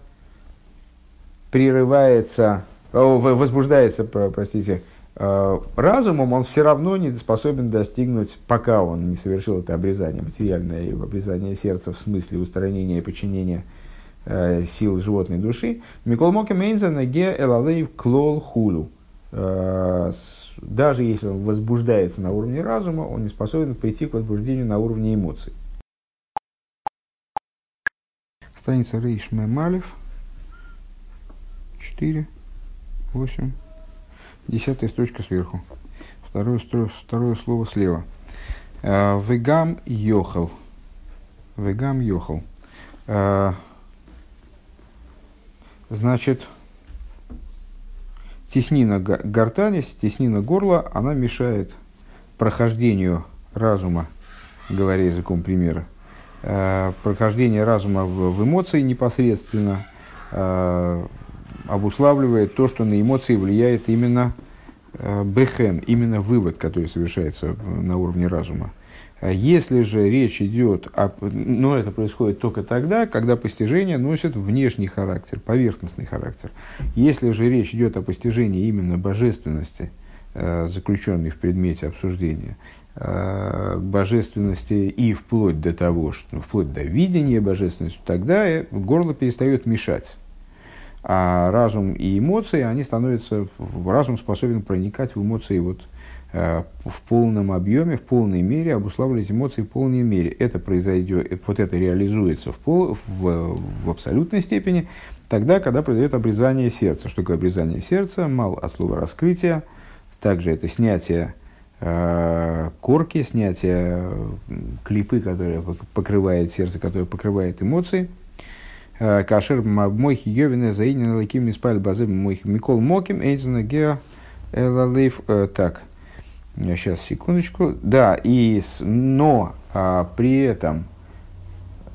прерывается, возбуждается, простите, э, разумом, он все равно не способен достигнуть, пока он не совершил это обрезание, материальное обрезание сердца в смысле устранения и подчинения э, сил животной души. Микол Моки Мейнзена ге элалейв клол хулу. Э, даже если он возбуждается на уровне разума, он не способен прийти к возбуждению на уровне эмоций. Страница Рейш Мемалев. 4, 8, десятая строчка сверху. Второе, второе слово слева. А, вегам йохал. Вегам йохал. А, значит, теснина гортани, теснина горла, она мешает прохождению разума, говоря языком примера, а, прохождение разума в, в эмоции непосредственно, обуславливает то, что на эмоции влияет именно э, бехен, именно вывод, который совершается на уровне разума. А если же речь идет о... Но это происходит только тогда, когда постижение носит внешний характер, поверхностный характер. Если же речь идет о постижении именно божественности, э, заключенной в предмете обсуждения, э, божественности и вплоть до того, что, ну, вплоть до видения божественности, тогда горло перестает мешать а разум и эмоции, они становятся, разум способен проникать в эмоции вот, э, в полном объеме, в полной мере, обуславливать эмоции в полной мере. Это произойдет, вот это реализуется в, пол, в, в абсолютной степени, тогда, когда произойдет обрезание сердца. Что такое обрезание сердца? Мал от слова раскрытия. Также это снятие э, корки, снятие клипы, которая покрывает сердце, которое покрывает эмоции – Э, кашер мойхи йовина заинен лаким миспаль базы мойхи микол моким эйзена геа элалейф. Э, так, сейчас, секундочку. Да, и но а, при этом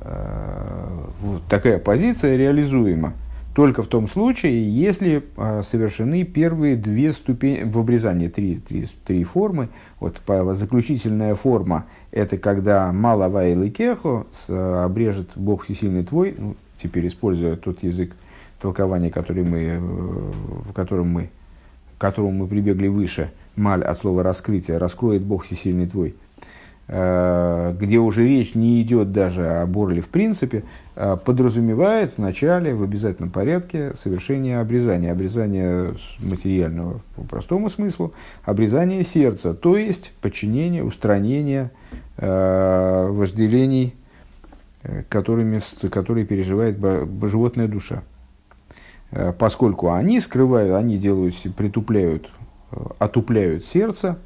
а, вот такая позиция реализуема только в том случае, если а, совершены первые две ступени в обрезании, три, три, три формы. Вот заключительная форма – это когда малава и ликехо обрежет Бог всесильный твой, ну, теперь используя тот язык толкования, который мы, э, в котором мы, к которому мы прибегли выше, маль от слова раскрытие, раскроет Бог всесильный твой, э, где уже речь не идет даже о борле в принципе, а подразумевает в начале, в обязательном порядке, совершение обрезания. Обрезание материального по простому смыслу, обрезание сердца, то есть подчинение, устранение э, вожделений которыми, которые переживает животная душа. Э, поскольку они скрывают, они делают, притупляют, э, отупляют сердце,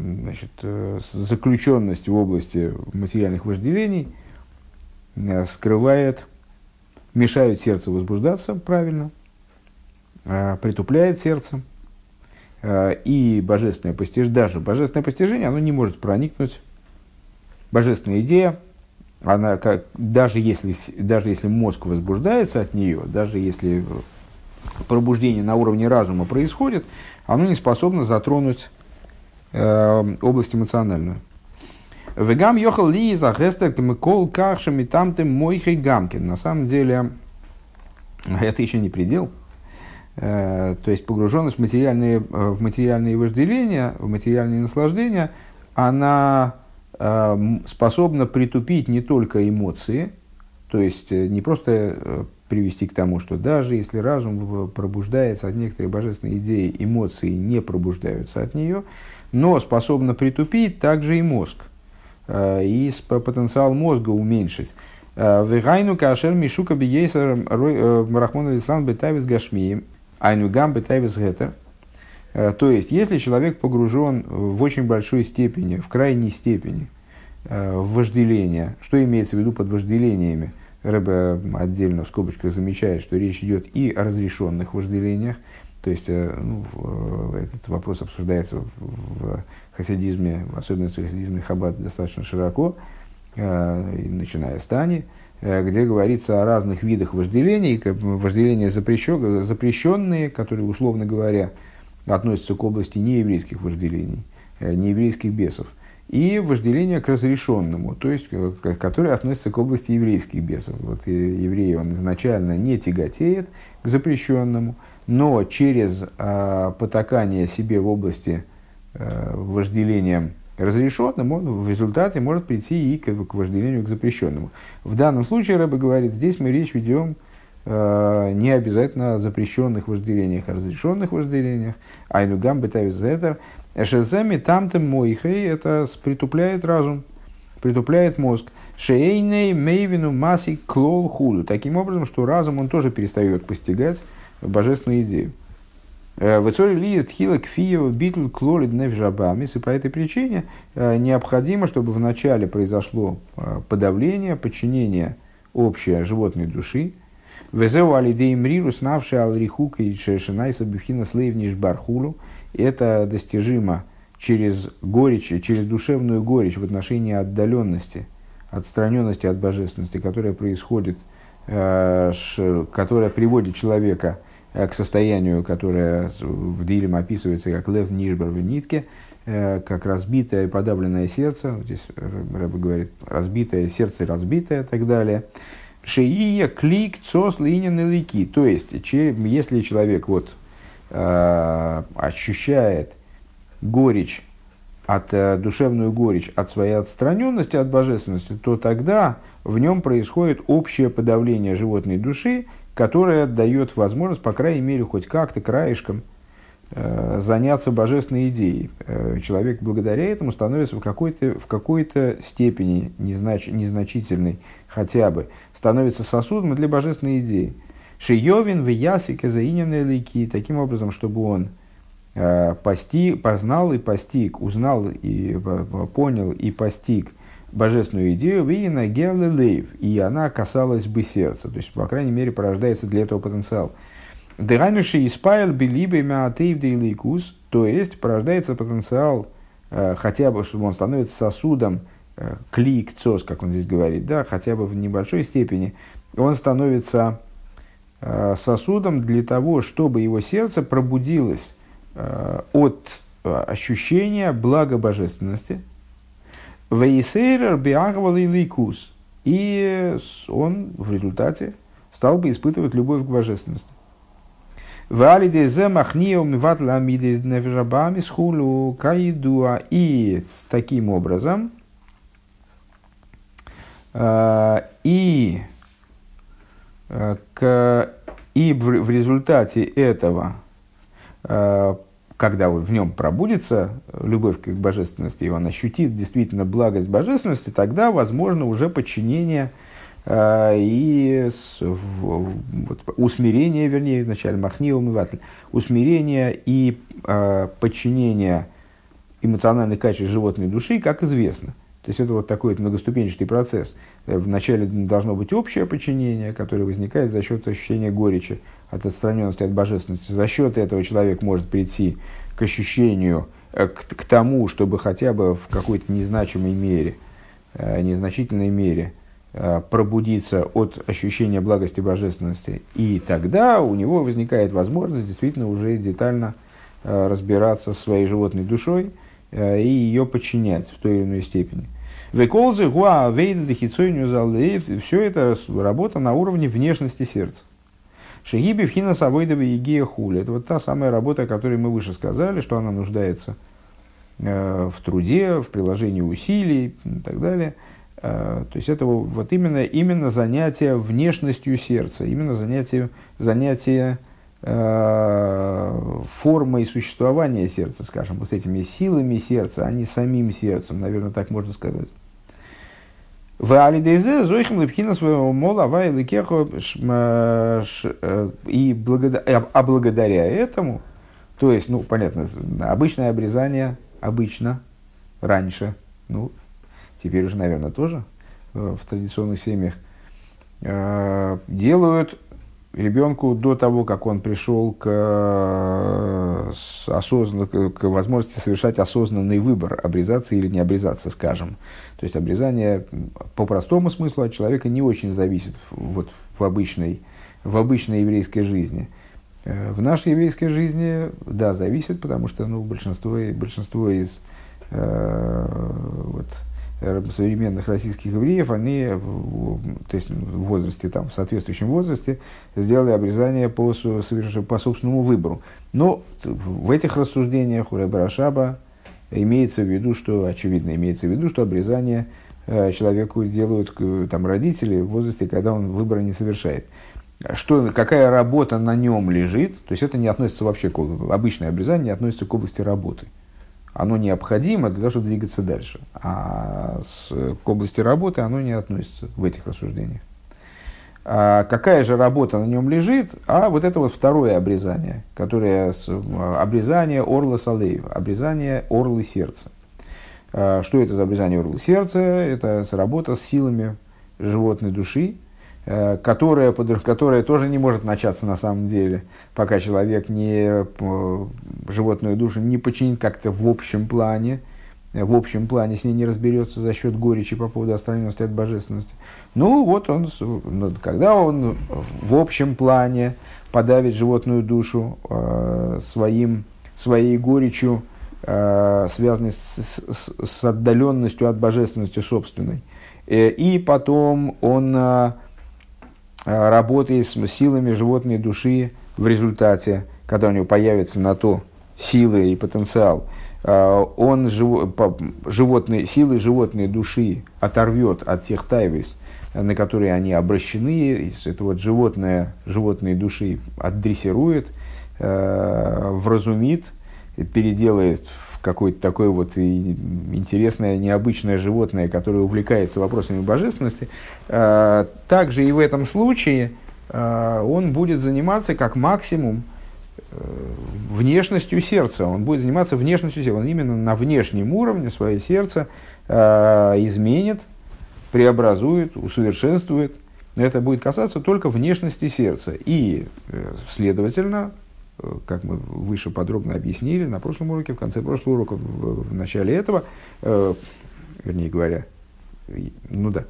значит, заключенность в области материальных вожделений скрывает, мешают сердцу возбуждаться правильно, притупляет сердце, Э, и божественное постижение, даже божественное постижение, оно не может проникнуть. Божественная идея, она как, даже, если, даже если мозг возбуждается от нее, даже если пробуждение на уровне разума происходит, оно не способно затронуть э, область эмоциональную. Вегам йохал ли за гестер кол кахшами там ты мой гамкин. На самом деле, это еще не предел. Э, то есть погруженность в материальные, э, в материальные вожделения, в материальные наслаждения, она э, способна притупить не только эмоции, то есть не просто привести к тому, что даже если разум пробуждается от некоторой божественной идеи, эмоции не пробуждаются от нее, но способна притупить также и мозг, и потенциал мозга уменьшить. Вегайну кашер мишука биейсер рахмон алислам бетавис гашмием, айну гам бетавис гетер. То есть, если человек погружен в очень большой степени, в крайней степени в вожделение, что имеется в виду под вожделениями – Рэбе отдельно в скобочках замечает, что речь идет и о разрешенных вожделениях, то есть э, ну, э, этот вопрос обсуждается в хасидизме, в особенности в хасидизме Хаббат, достаточно широко, э, начиная с Тани, где говорится о разных видах вожделений, вожделения запрещенные, которые, условно говоря, относятся к области нееврейских вожделений, нееврейских бесов и вожделение к разрешенному, то есть, э, которое относится к области еврейских бесов. Вот еврей, он изначально не тяготеет к запрещенному, но через э, потакание себе в области э, вожделения разрешенным, он в результате может прийти и к, к вожделению к запрещенному. В данном случае, Рэбе говорит, здесь мы речь ведем э, не обязательно о запрещенных вожделениях, а разрешенных вожделениях. Айнугам бетавизетер – Эшеземи тамтем мойхей, это притупляет разум, притупляет мозг. Шейней мейвину маси клол худу. Таким образом, что разум он тоже перестает постигать божественную идею. В Ицоре лист хила кфиева битл клолид невжабамис. И по этой причине э, необходимо, чтобы вначале произошло э, подавление, подчинение общее животной души. Везеу алидей мриру снавший алрихука и шешинайса бифхина слейвниш бархулу это достижимо через горечь, через душевную горечь в отношении отдаленности, отстраненности от божественности, которая происходит, э, которая приводит человека к состоянию, которое в Дилем описывается как лев нишбар в нитке, э, как разбитое и подавленное сердце, здесь Рэбе говорит, разбитое сердце, разбитое и так далее. Шеия, клик, цос, линин и лики. То есть, если человек вот э, ощущает горечь, от, э, душевную горечь от своей отстраненности от божественности, то тогда в нем происходит общее подавление животной души, которое дает возможность, по крайней мере, хоть как-то краешком э, заняться божественной идеей. Э, человек благодаря этому становится в какой-то, в какой-то степени незнач, незначительной хотя бы, становится сосудом для божественной идеи. Шиевин в ясике заиненные лики, таким образом, чтобы он э, постиг, познал и постиг, узнал и понял и постиг божественную идею, вина лейв, и она касалась бы сердца, то есть, по крайней мере, порождается для этого потенциал. Деганюши испаял белибе мятейв дейликус, то есть порождается потенциал, э, хотя бы, чтобы он становится сосудом, э, клик, цос, как он здесь говорит, да, хотя бы в небольшой степени, он становится Э, сосудом для того, чтобы его сердце пробудилось от ощущения блага божественности. Вейсейрер биагвал и лейкус. И он в результате стал бы испытывать любовь к божественности. И таким образом, и к, и в, в результате этого, э, когда в нем пробудется любовь к божественности, и он ощутит действительно благость божественности, тогда возможно уже подчинение э, и с, в, вот, усмирение, вернее, вначале махни умыватель, усмирение и э, подчинение эмоциональных качеств животной души, как известно – то есть это вот такой многоступенчатый процесс. Э, вначале должно быть общее подчинение, которое возникает за счет ощущения горечи от отстраненности от божественности. За счет этого человек может прийти к ощущению, э, к, к тому, чтобы хотя бы в какой-то незначимой мере, э, незначительной мере пробудиться от ощущения благости божественности. И тогда у него возникает возможность действительно уже детально разбираться со своей животной душой и ее подчинять в той или иной степени. Веколзы, гуа, вейда, дехицойню, все это работа на уровне внешности сердца. Шегиби в хина савойдова егия хули. Это вот та самая работа, о которой мы выше сказали, что она нуждается э, в труде, в приложении усилий и так далее. то есть это вот именно, именно занятие внешностью сердца, именно занятие, занятие формой существования сердца, скажем, вот этими силами сердца, а не самим сердцем, наверное, так можно сказать. В Алидезе Зойхим Лепхина своего мола Вай и благодаря, а благодаря этому, то есть, ну, понятно, обычное обрезание, обычно, раньше, ну, теперь уже, наверное, тоже в традиционных семьях, делают ребенку до того, как он пришел к, э, осознанно, к возможности совершать осознанный выбор, обрезаться или не обрезаться, скажем. То есть обрезание по простому смыслу от человека не очень зависит вот, в, обычной, в обычной еврейской жизни. Э, в нашей еврейской жизни, да, зависит, потому что ну, большинство, большинство из э, вот, современных российских евреев, они то есть в возрасте, там, в соответствующем возрасте, сделали обрезание по, по собственному выбору. Но в этих рассуждениях у Рашаба имеется в виду, что, очевидно, имеется в виду, что обрезание э, человеку делают там, родители в возрасте, когда он выбора не совершает. Что, какая работа на нем лежит, то есть это не относится вообще к обычное обрезание, не относится к области работы оно необходимо для того, чтобы двигаться дальше. А с, к области работы оно не относится в этих рассуждениях. А какая же работа на нем лежит? А вот это вот второе обрезание, которое с, обрезание орла салеев, обрезание орлы сердца. А, что это за обрезание орлы сердца? Это работа с силами животной души, которая, которая тоже не может начаться на самом деле, пока человек не, э, животную душу не починит как-то в общем плане, э, в общем плане с ней не разберется за счет горечи по поводу отстраненности от божественности. Ну вот он, ну, когда он в общем плане подавит животную душу э, своим, своей горечью, э, связанной с, с, с отдаленностью от божественности собственной, э, и потом он э, Э, работает с силами животной души в результате, когда у него появится на то силы и потенциал, э, он животные, силы животной души оторвет от тех тайвис, на которые они обращены, это вот животное, животные души отдрессирует, э, вразумит, переделает какое-то такое вот интересное, необычное животное, которое увлекается вопросами божественности, э, также и в этом случае э, он будет заниматься как максимум э, внешностью сердца. Он будет заниматься внешностью сердца. Он именно на внешнем уровне свое сердце изменит, преобразует, усовершенствует. Но это будет касаться только внешности сердца. И, следовательно, как мы выше подробно объяснили на прошлом уроке, в конце прошлого урока, в, в начале этого, э, вернее говоря, ну да,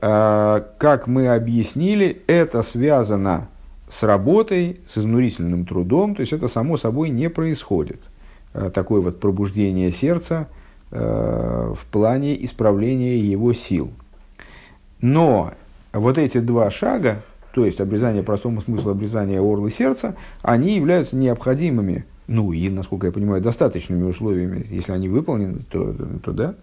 э, как мы объяснили, это связано с работой, с изнурительным трудом, то есть это само собой не происходит. Э, такое вот пробуждение сердца э, в плане исправления его сил. Но вот эти два шага, то есть обрезание простому смыслу обрезания орлы сердца, они являются необходимыми, ну и, насколько я понимаю, достаточными условиями, если они выполнены, то, то да,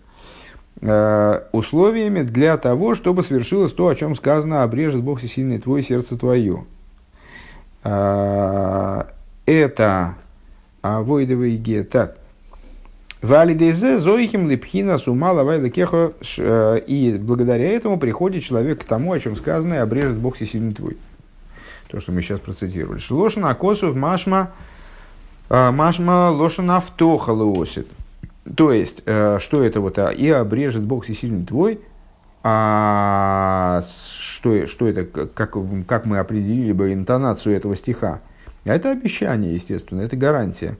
э, условиями для того, чтобы свершилось то, о чем сказано, обрежет Бог всесильный твой сердце твое. Э, это авойдовый ге. Валидезе зоихим липхина сумала вайла э, И благодаря этому приходит человек к тому, о чем сказано, и обрежет Бог всесильный твой. То, что мы сейчас процитировали. Шлошана косов машма э, машма лошана втоха лоосит. То есть, э, что это вот, а, и обрежет Бог всесильный твой, а что, что это, как, как мы определили бы интонацию этого стиха? Это обещание, естественно, это гарантия.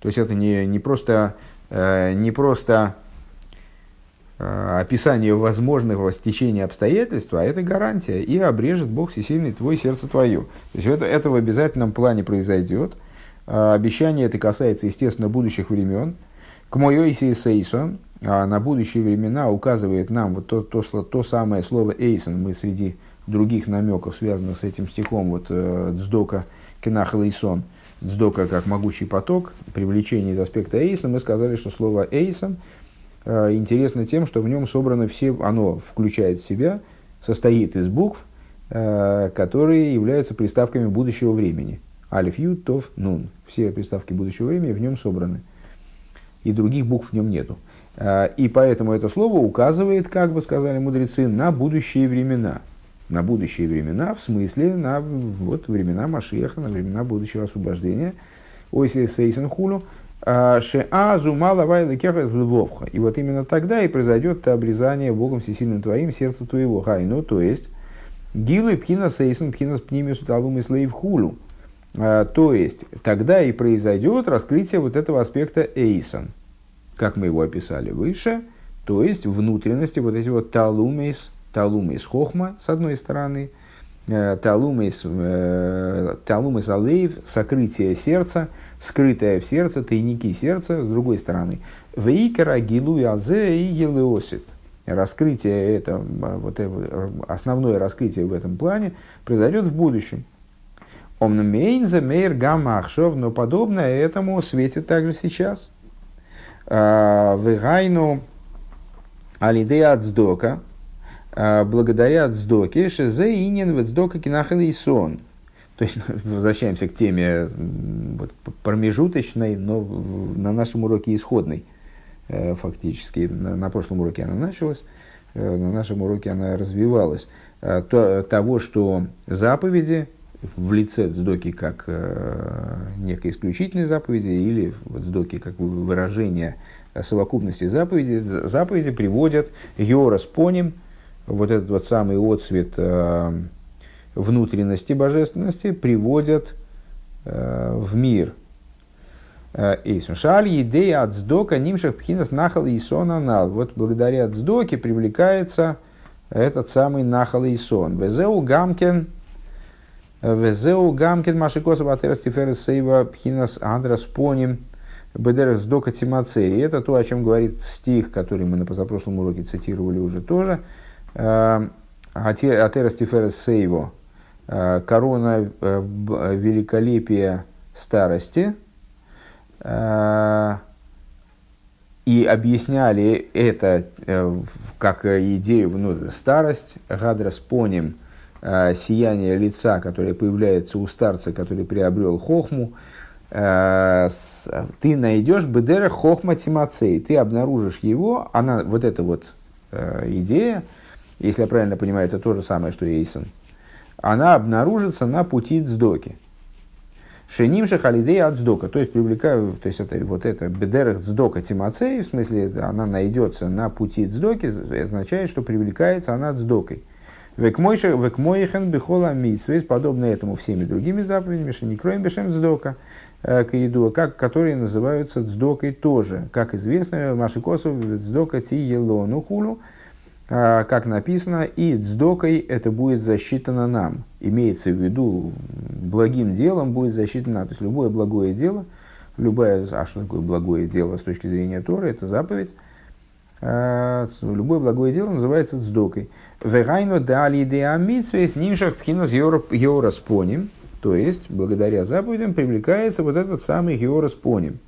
То есть это не, не просто не просто э, описание возможного стечения обстоятельств, а это гарантия. И обрежет Бог всесильный твой сердце твое. То есть это, это в обязательном плане произойдет. Э, обещание это касается, естественно, будущих времен. К моей Сейсон, а на будущие времена указывает нам вот то, то, то самое слово Эйсон. Мы среди других намеков, связанных с этим стихом, вот Дздока Кенахал Эйсон – Дздока как могучий поток, привлечение из аспекта эйса, мы сказали, что слово эйсон интересно тем, что в нем собрано все, оно включает в себя, состоит из букв, которые являются приставками будущего времени. Алиф, Ют, Тов, Нун. Все приставки будущего времени в нем собраны. И других букв в нем нету. И поэтому это слово указывает, как бы сказали мудрецы, на будущие времена – на будущие времена, в смысле на вот, времена Машеха, на времена будущего освобождения. Ойси сейсен хулю. А, Шеазу мало вайлыкеха из львовха. И вот именно тогда и произойдет то обрезание Богом всесильным твоим сердца твоего. Хайну, то есть гилу и пхина сейсен пхина с пнимиус талум и слейв хулю. А, то есть тогда и произойдет раскрытие вот этого аспекта эйсон, как мы его описали выше, то есть внутренности вот эти вот талумейс Талумис Хохма, с одной стороны, э, Талумис, э, Талумис Алеев, сокрытие сердца, скрытое в сердце, тайники сердца, с другой стороны. Вейкара Гилу Азе и Елеосит. Раскрытие, это, вот это, основное раскрытие в этом плане произойдет в будущем. Омнмейнзе мейр гамахшов, но подобное этому светит также сейчас. Э, Вегайну алидея ацдока, а, благодаря Цдоке, Шезе Инин Вецдока Кинахал и сон. То есть, возвращаемся к теме вот, промежуточной, но на нашем уроке исходной, э, фактически. На, на прошлом уроке она началась, э, на нашем уроке она развивалась. То, того, что заповеди в лице Цдоки как э, некой исключительной заповеди или вот как выражение совокупности заповедей, заповеди приводят Йора с поним – вот этот вот самый отцвет э, внутренности божественности приводят э, в мир. Э, Шаль идея от сдока нимшах пхинас нахал и сон анал. Вот благодаря сдоке привлекается этот самый нахал и сон. Везеу гамкен Везеу гамкен машикоса батерас тиферес сейва пхинас андрас поним бедерес сдока тимацеи. Это то, о чем говорит стих, который мы на позапрошлом уроке цитировали уже тоже – Атерас Тиферес Сейво, э, корона э, великолепия старости, э, и объясняли это как идею, ну, старость, гадрас поним, сияние лица, которое появляется у старца, который приобрел хохму, ты найдешь бедера хохма тимацей, ты обнаружишь его, она, вот эта вот идея, если я правильно понимаю, это то же самое, что Эйсон, она обнаружится на пути Цдоки. Шенимша халидей от Цдока, то есть привлекаю, то есть это вот это бедерах Цдока Тимацей, в смысле она найдется на пути Цдоки, означает, что привлекается она Цдокой. Векмойхен бихола митсвейс, подобно этому всеми другими заповедями, что не кроем бешем Цдока, э, к еду, как, которые называются Цдокой тоже. Как известно, Машикосов Цдока ти елону хулу, а, как написано, и дздокой это будет засчитано нам. Имеется в виду, благим делом будет засчитано. То есть любое благое дело, любое, а что такое благое дело с точки зрения Тора, это заповедь. А, любое благое дело называется дздокой. Вегайно дали деамитсвейс нимшах пхинос геораспоним. То есть, благодаря заповедям привлекается вот этот самый геораспоним.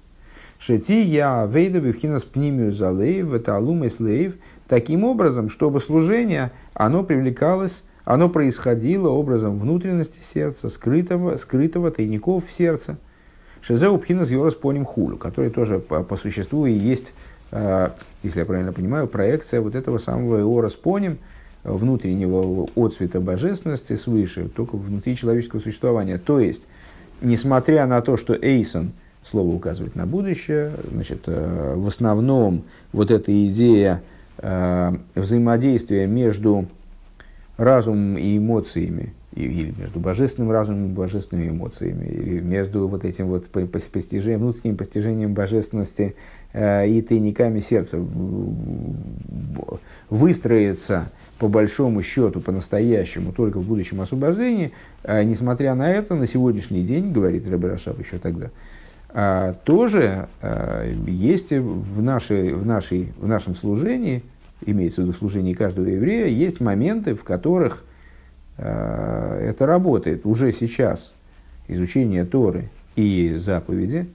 Шети я вейда бифхинос пнимию залейв, веталум и слейв – таким образом, чтобы служение, оно привлекалось, оно происходило образом внутренности сердца, скрытого, скрытого тайников в сердце. Шизеу пхинас йорас поним хулю, который тоже по, по существу и есть, э, если я правильно понимаю, проекция вот этого самого йорас поним, внутреннего отцвета божественности свыше, только внутри человеческого существования. То есть, несмотря на то, что Эйсон, слово указывает на будущее, значит, э, в основном вот эта идея взаимодействие между разумом и эмоциями, или между божественным разумом и божественными эмоциями, или между вот этим вот постижением, внутренним постижением божественности э, и тайниками сердца выстроится по большому счету, по-настоящему, только в будущем освобождении, э, несмотря на это, на сегодняшний день, говорит Рабирашав еще тогда, а, тоже а, есть в, нашей, в, нашей, в нашем служении, имеется в виду служении каждого еврея, есть моменты, в которых а, это работает уже сейчас. Изучение Торы и заповеди,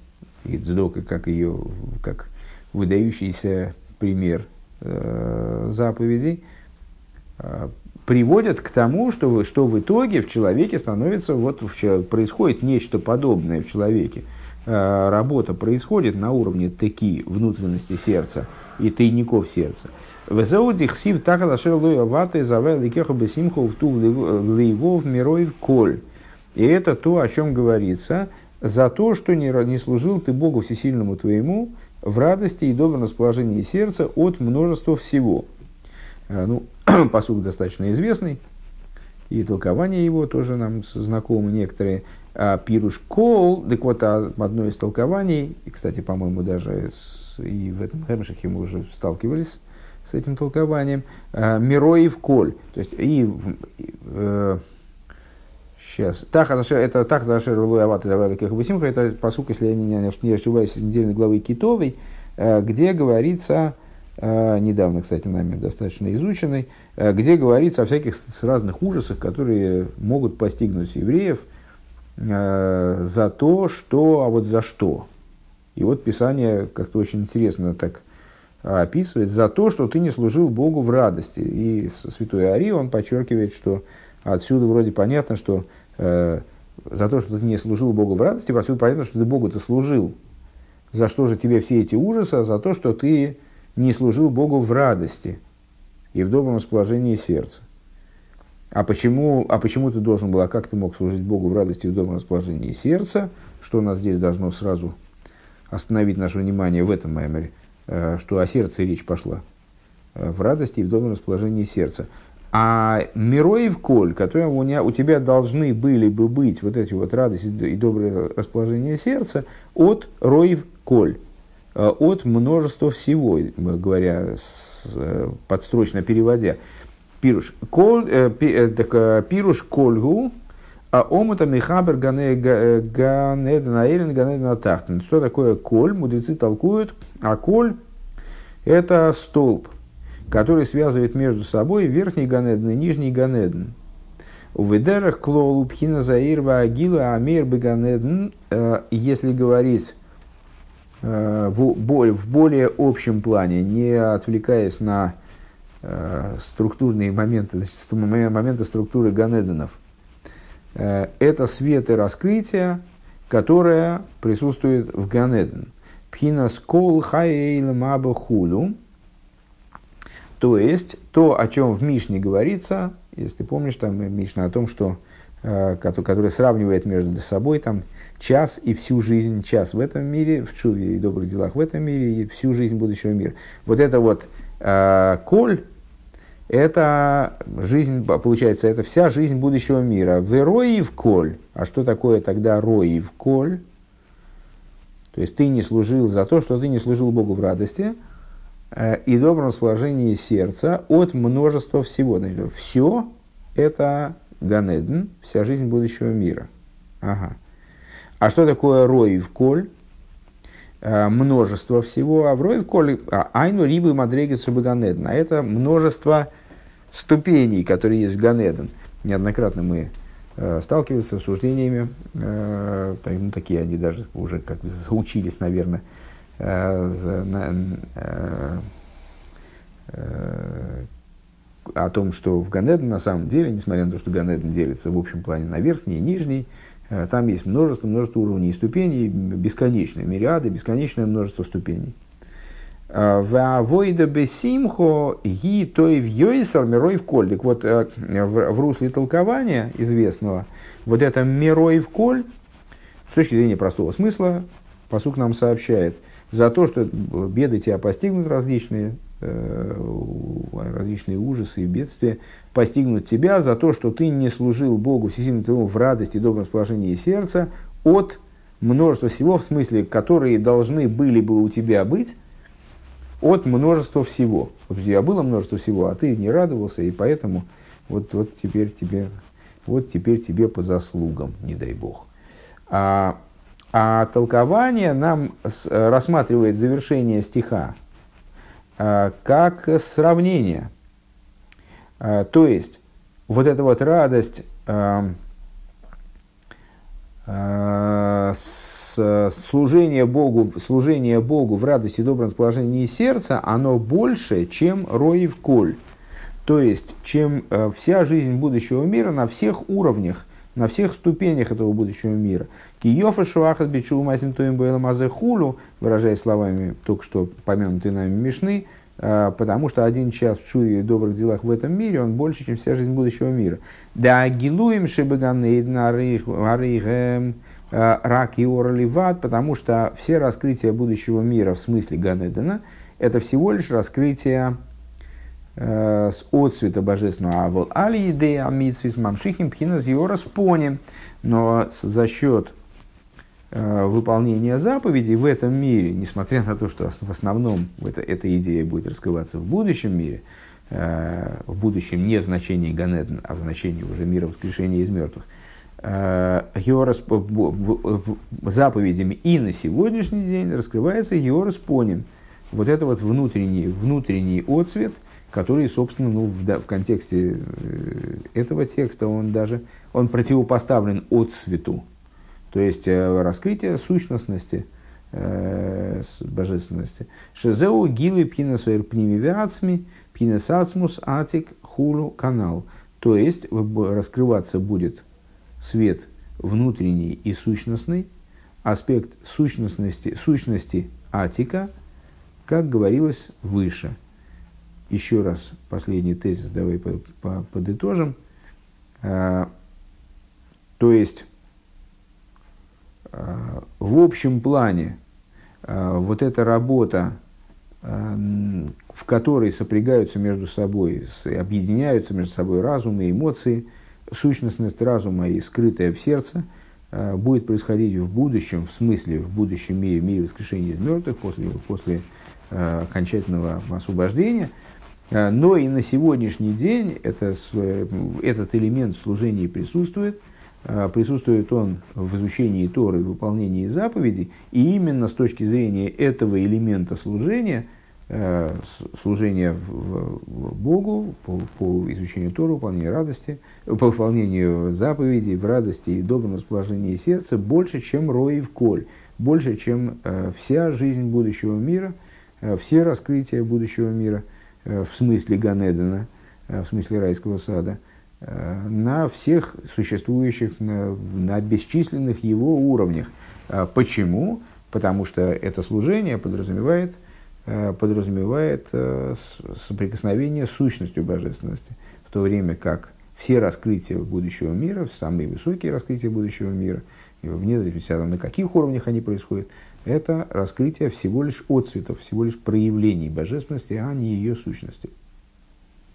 и Цдока как ее, как выдающийся пример заповедей, приводят к тому, что, что в итоге в человеке становится, вот происходит нечто подобное в человеке. Э, работа происходит на уровне таки внутренности сердца и тайников сердца. Везеудих сив так лашер луя ваты завел ликеха ту лейвов мирой в коль. И это то, о чем говорится, за то, что не, не служил ты Богу Всесильному твоему в радости и добром расположении сердца от множества всего. Э, ну, посуд достаточно известный, и толкование его тоже нам знакомы некоторые. А пируш кол, так вот, а, одно из толкований, и, кстати, по-моему, даже с, и в этом Хемшахе мы уже сталкивались с этим толкованием, а, мироев коль, то есть, и, э, сейчас, так, это так, Зашер Луяват и это посук, если я не, не, ошибаюсь, из недельной главы Китовой, э, где говорится, э, недавно, кстати, нами достаточно изученный, где говорится о всяких разных ужасах, которые могут постигнуть евреев – Э, за то, что, а вот за что. И вот Писание как-то очень интересно так описывает, за то, что ты не служил Богу в радости. И святой Ари, он подчеркивает, что отсюда вроде понятно, что э, за то, что ты не служил Богу в радости, отсюда понятно, что ты Богу-то служил. За что же тебе все эти ужасы? За то, что ты не служил Богу в радости и в добром расположении сердца. А почему, а почему ты должен был, а как ты мог служить Богу в радости и в добром расположении сердца? Что нас здесь должно сразу остановить наше внимание в этом маймере, э, что о сердце речь пошла. Э, в радости и в добром расположении сердца. А мироев коль, которые у, меня, у тебя должны были бы быть вот эти вот радости и доброе расположение сердца от роев коль, э, от множества всего, говоря, подстрочно переводя. Пируш. Кол, э, э, так, пируш кольгу, а омута михабер ганеден аэрин ганеден атахтен. Что такое коль? Мудрецы толкуют, а коль это столб, который связывает между собой верхний ганеден и нижний ганеден. У ведерах клолу пхина заирва агила амир беганеден, э, если говорить в более общем плане, не отвлекаясь на Э, структурные моменты, значит, моменты структуры Ганеденов. Э, это свет и раскрытие, которое присутствует в Ганеден. Пхина скол хаэйл хулу. То есть, то, о чем в Мишне говорится, если помнишь, там Мишна о том, что, э, который сравнивает между собой там, час и всю жизнь, час в этом мире, в чуве и добрых делах в этом мире, и всю жизнь будущего мира. Вот это вот э, коль, это жизнь, получается, это вся жизнь будущего мира. В рои в коль. А что такое тогда рои в коль? То есть ты не служил за то, что ты не служил Богу в радости э, и добром расположении сердца от множества всего. Значит, все это Ганеден, вся жизнь будущего мира. Ага. А что такое рой в коль? Э, множество всего, а в рой в коле, а айну рибы мадрегис ганеден, а это множество ступеней, которые есть в Ганеден. Неоднократно мы э, сталкивались с рассуждениями, э, ну, такие они даже уже как бы заучились, наверное, э, за, на, э, э, о том, что в Ганеден на самом деле, несмотря на то, что Ганеден делится в общем плане на верхний и нижний, Э, там есть множество, множество уровней и ступеней, бесконечные мириады, бесконечное множество ступеней. Э, Ваавойда бесимхо ги той в йойсар мирой в коль. Так вот, э, в, русле толкования известного, вот это мирой в коль, с точки зрения простого смысла, посук нам сообщает, за то, что беды тебя постигнут различные, различные ужасы и бедствия, постигнут тебя за то, что ты не служил Богу всесильному твоему в радости и добром расположении сердца от множества всего, в смысле, которые должны были бы у тебя быть, от множества всего. Вот у тебя было множество всего, а ты не радовался, и поэтому вот, вот, теперь, тебе, вот теперь тебе по заслугам, не дай Бог. А, а толкование нам с, рассматривает завершение стиха а, как сравнение – а, то есть, вот эта вот радость а, а, служение Богу, служение Богу в радости и добром расположении сердца, оно больше, чем роев коль. То есть, чем э, вся жизнь будущего мира на всех уровнях, на всех ступенях этого будущего мира. Киёфа шуахат бичу масим тоим выражая словами только что помянутые нами Мишны, э, потому что один час в чуе и добрых делах в этом мире, он больше, чем вся жизнь будущего мира. Да гилуем шебеганейдн арих эм, э, рак и орливат, потому что все раскрытия будущего мира в смысле Ганедена, это всего лишь раскрытие Э, с отцвета божественного авол али идея амитсвис мамшихим пхинас поним. Но за счет э, выполнения заповедей в этом мире, несмотря на то, что в основном это, эта идея будет раскрываться в будущем мире, э, в будущем не в значении Ганеден, а в значении уже мира воскрешения из мертвых, Георас, заповедями и на сегодняшний день раскрывается Георас поним. Вот это вот внутренний, внутренний отцвет – который, собственно, ну, в, да, в контексте э, этого текста он даже он противопоставлен от свету. То есть э, раскрытие сущностности, э, божественности. Шезеу гилы пинасуэр пнимивиацми, пинасацмус атик хулу канал. То есть раскрываться будет свет внутренний и сущностный, аспект сущностности, сущности атика, как говорилось выше – еще раз последний тезис давай подытожим. А, то есть, а, в общем плане, а, вот эта работа, в которой сопрягаются между собой, объединяются между собой разум и эмоции, сущностность разума и скрытая в сердце, будет происходить в будущем, в смысле в будущем мире, в мире воскрешения из мертвых, после, после окончательного освобождения – а, но и на сегодняшний день это, этот элемент в служении присутствует. Присутствует он в изучении Торы, в выполнении заповедей. И именно с точки зрения этого элемента служения, а, служения Богу по, по изучению Торы, выполнению радости, по выполнению заповедей в радости и добром расположении сердца, больше, чем рой в коль, больше, чем вся жизнь будущего мира, все раскрытия будущего мира – Э, в смысле Ганедена, э, в смысле райского сада, э, на всех существующих, на, на бесчисленных его уровнях. Почему? Потому что это служение подразумевает, подразумевает соприкосновение с сущностью божественности, в то время как все раскрытия будущего мира, самые высокие раскрытия будущего мира, вне зависимости от того, на каких уровнях они происходят, это раскрытие всего лишь отцветов, всего лишь проявлений божественности, а не ее сущности.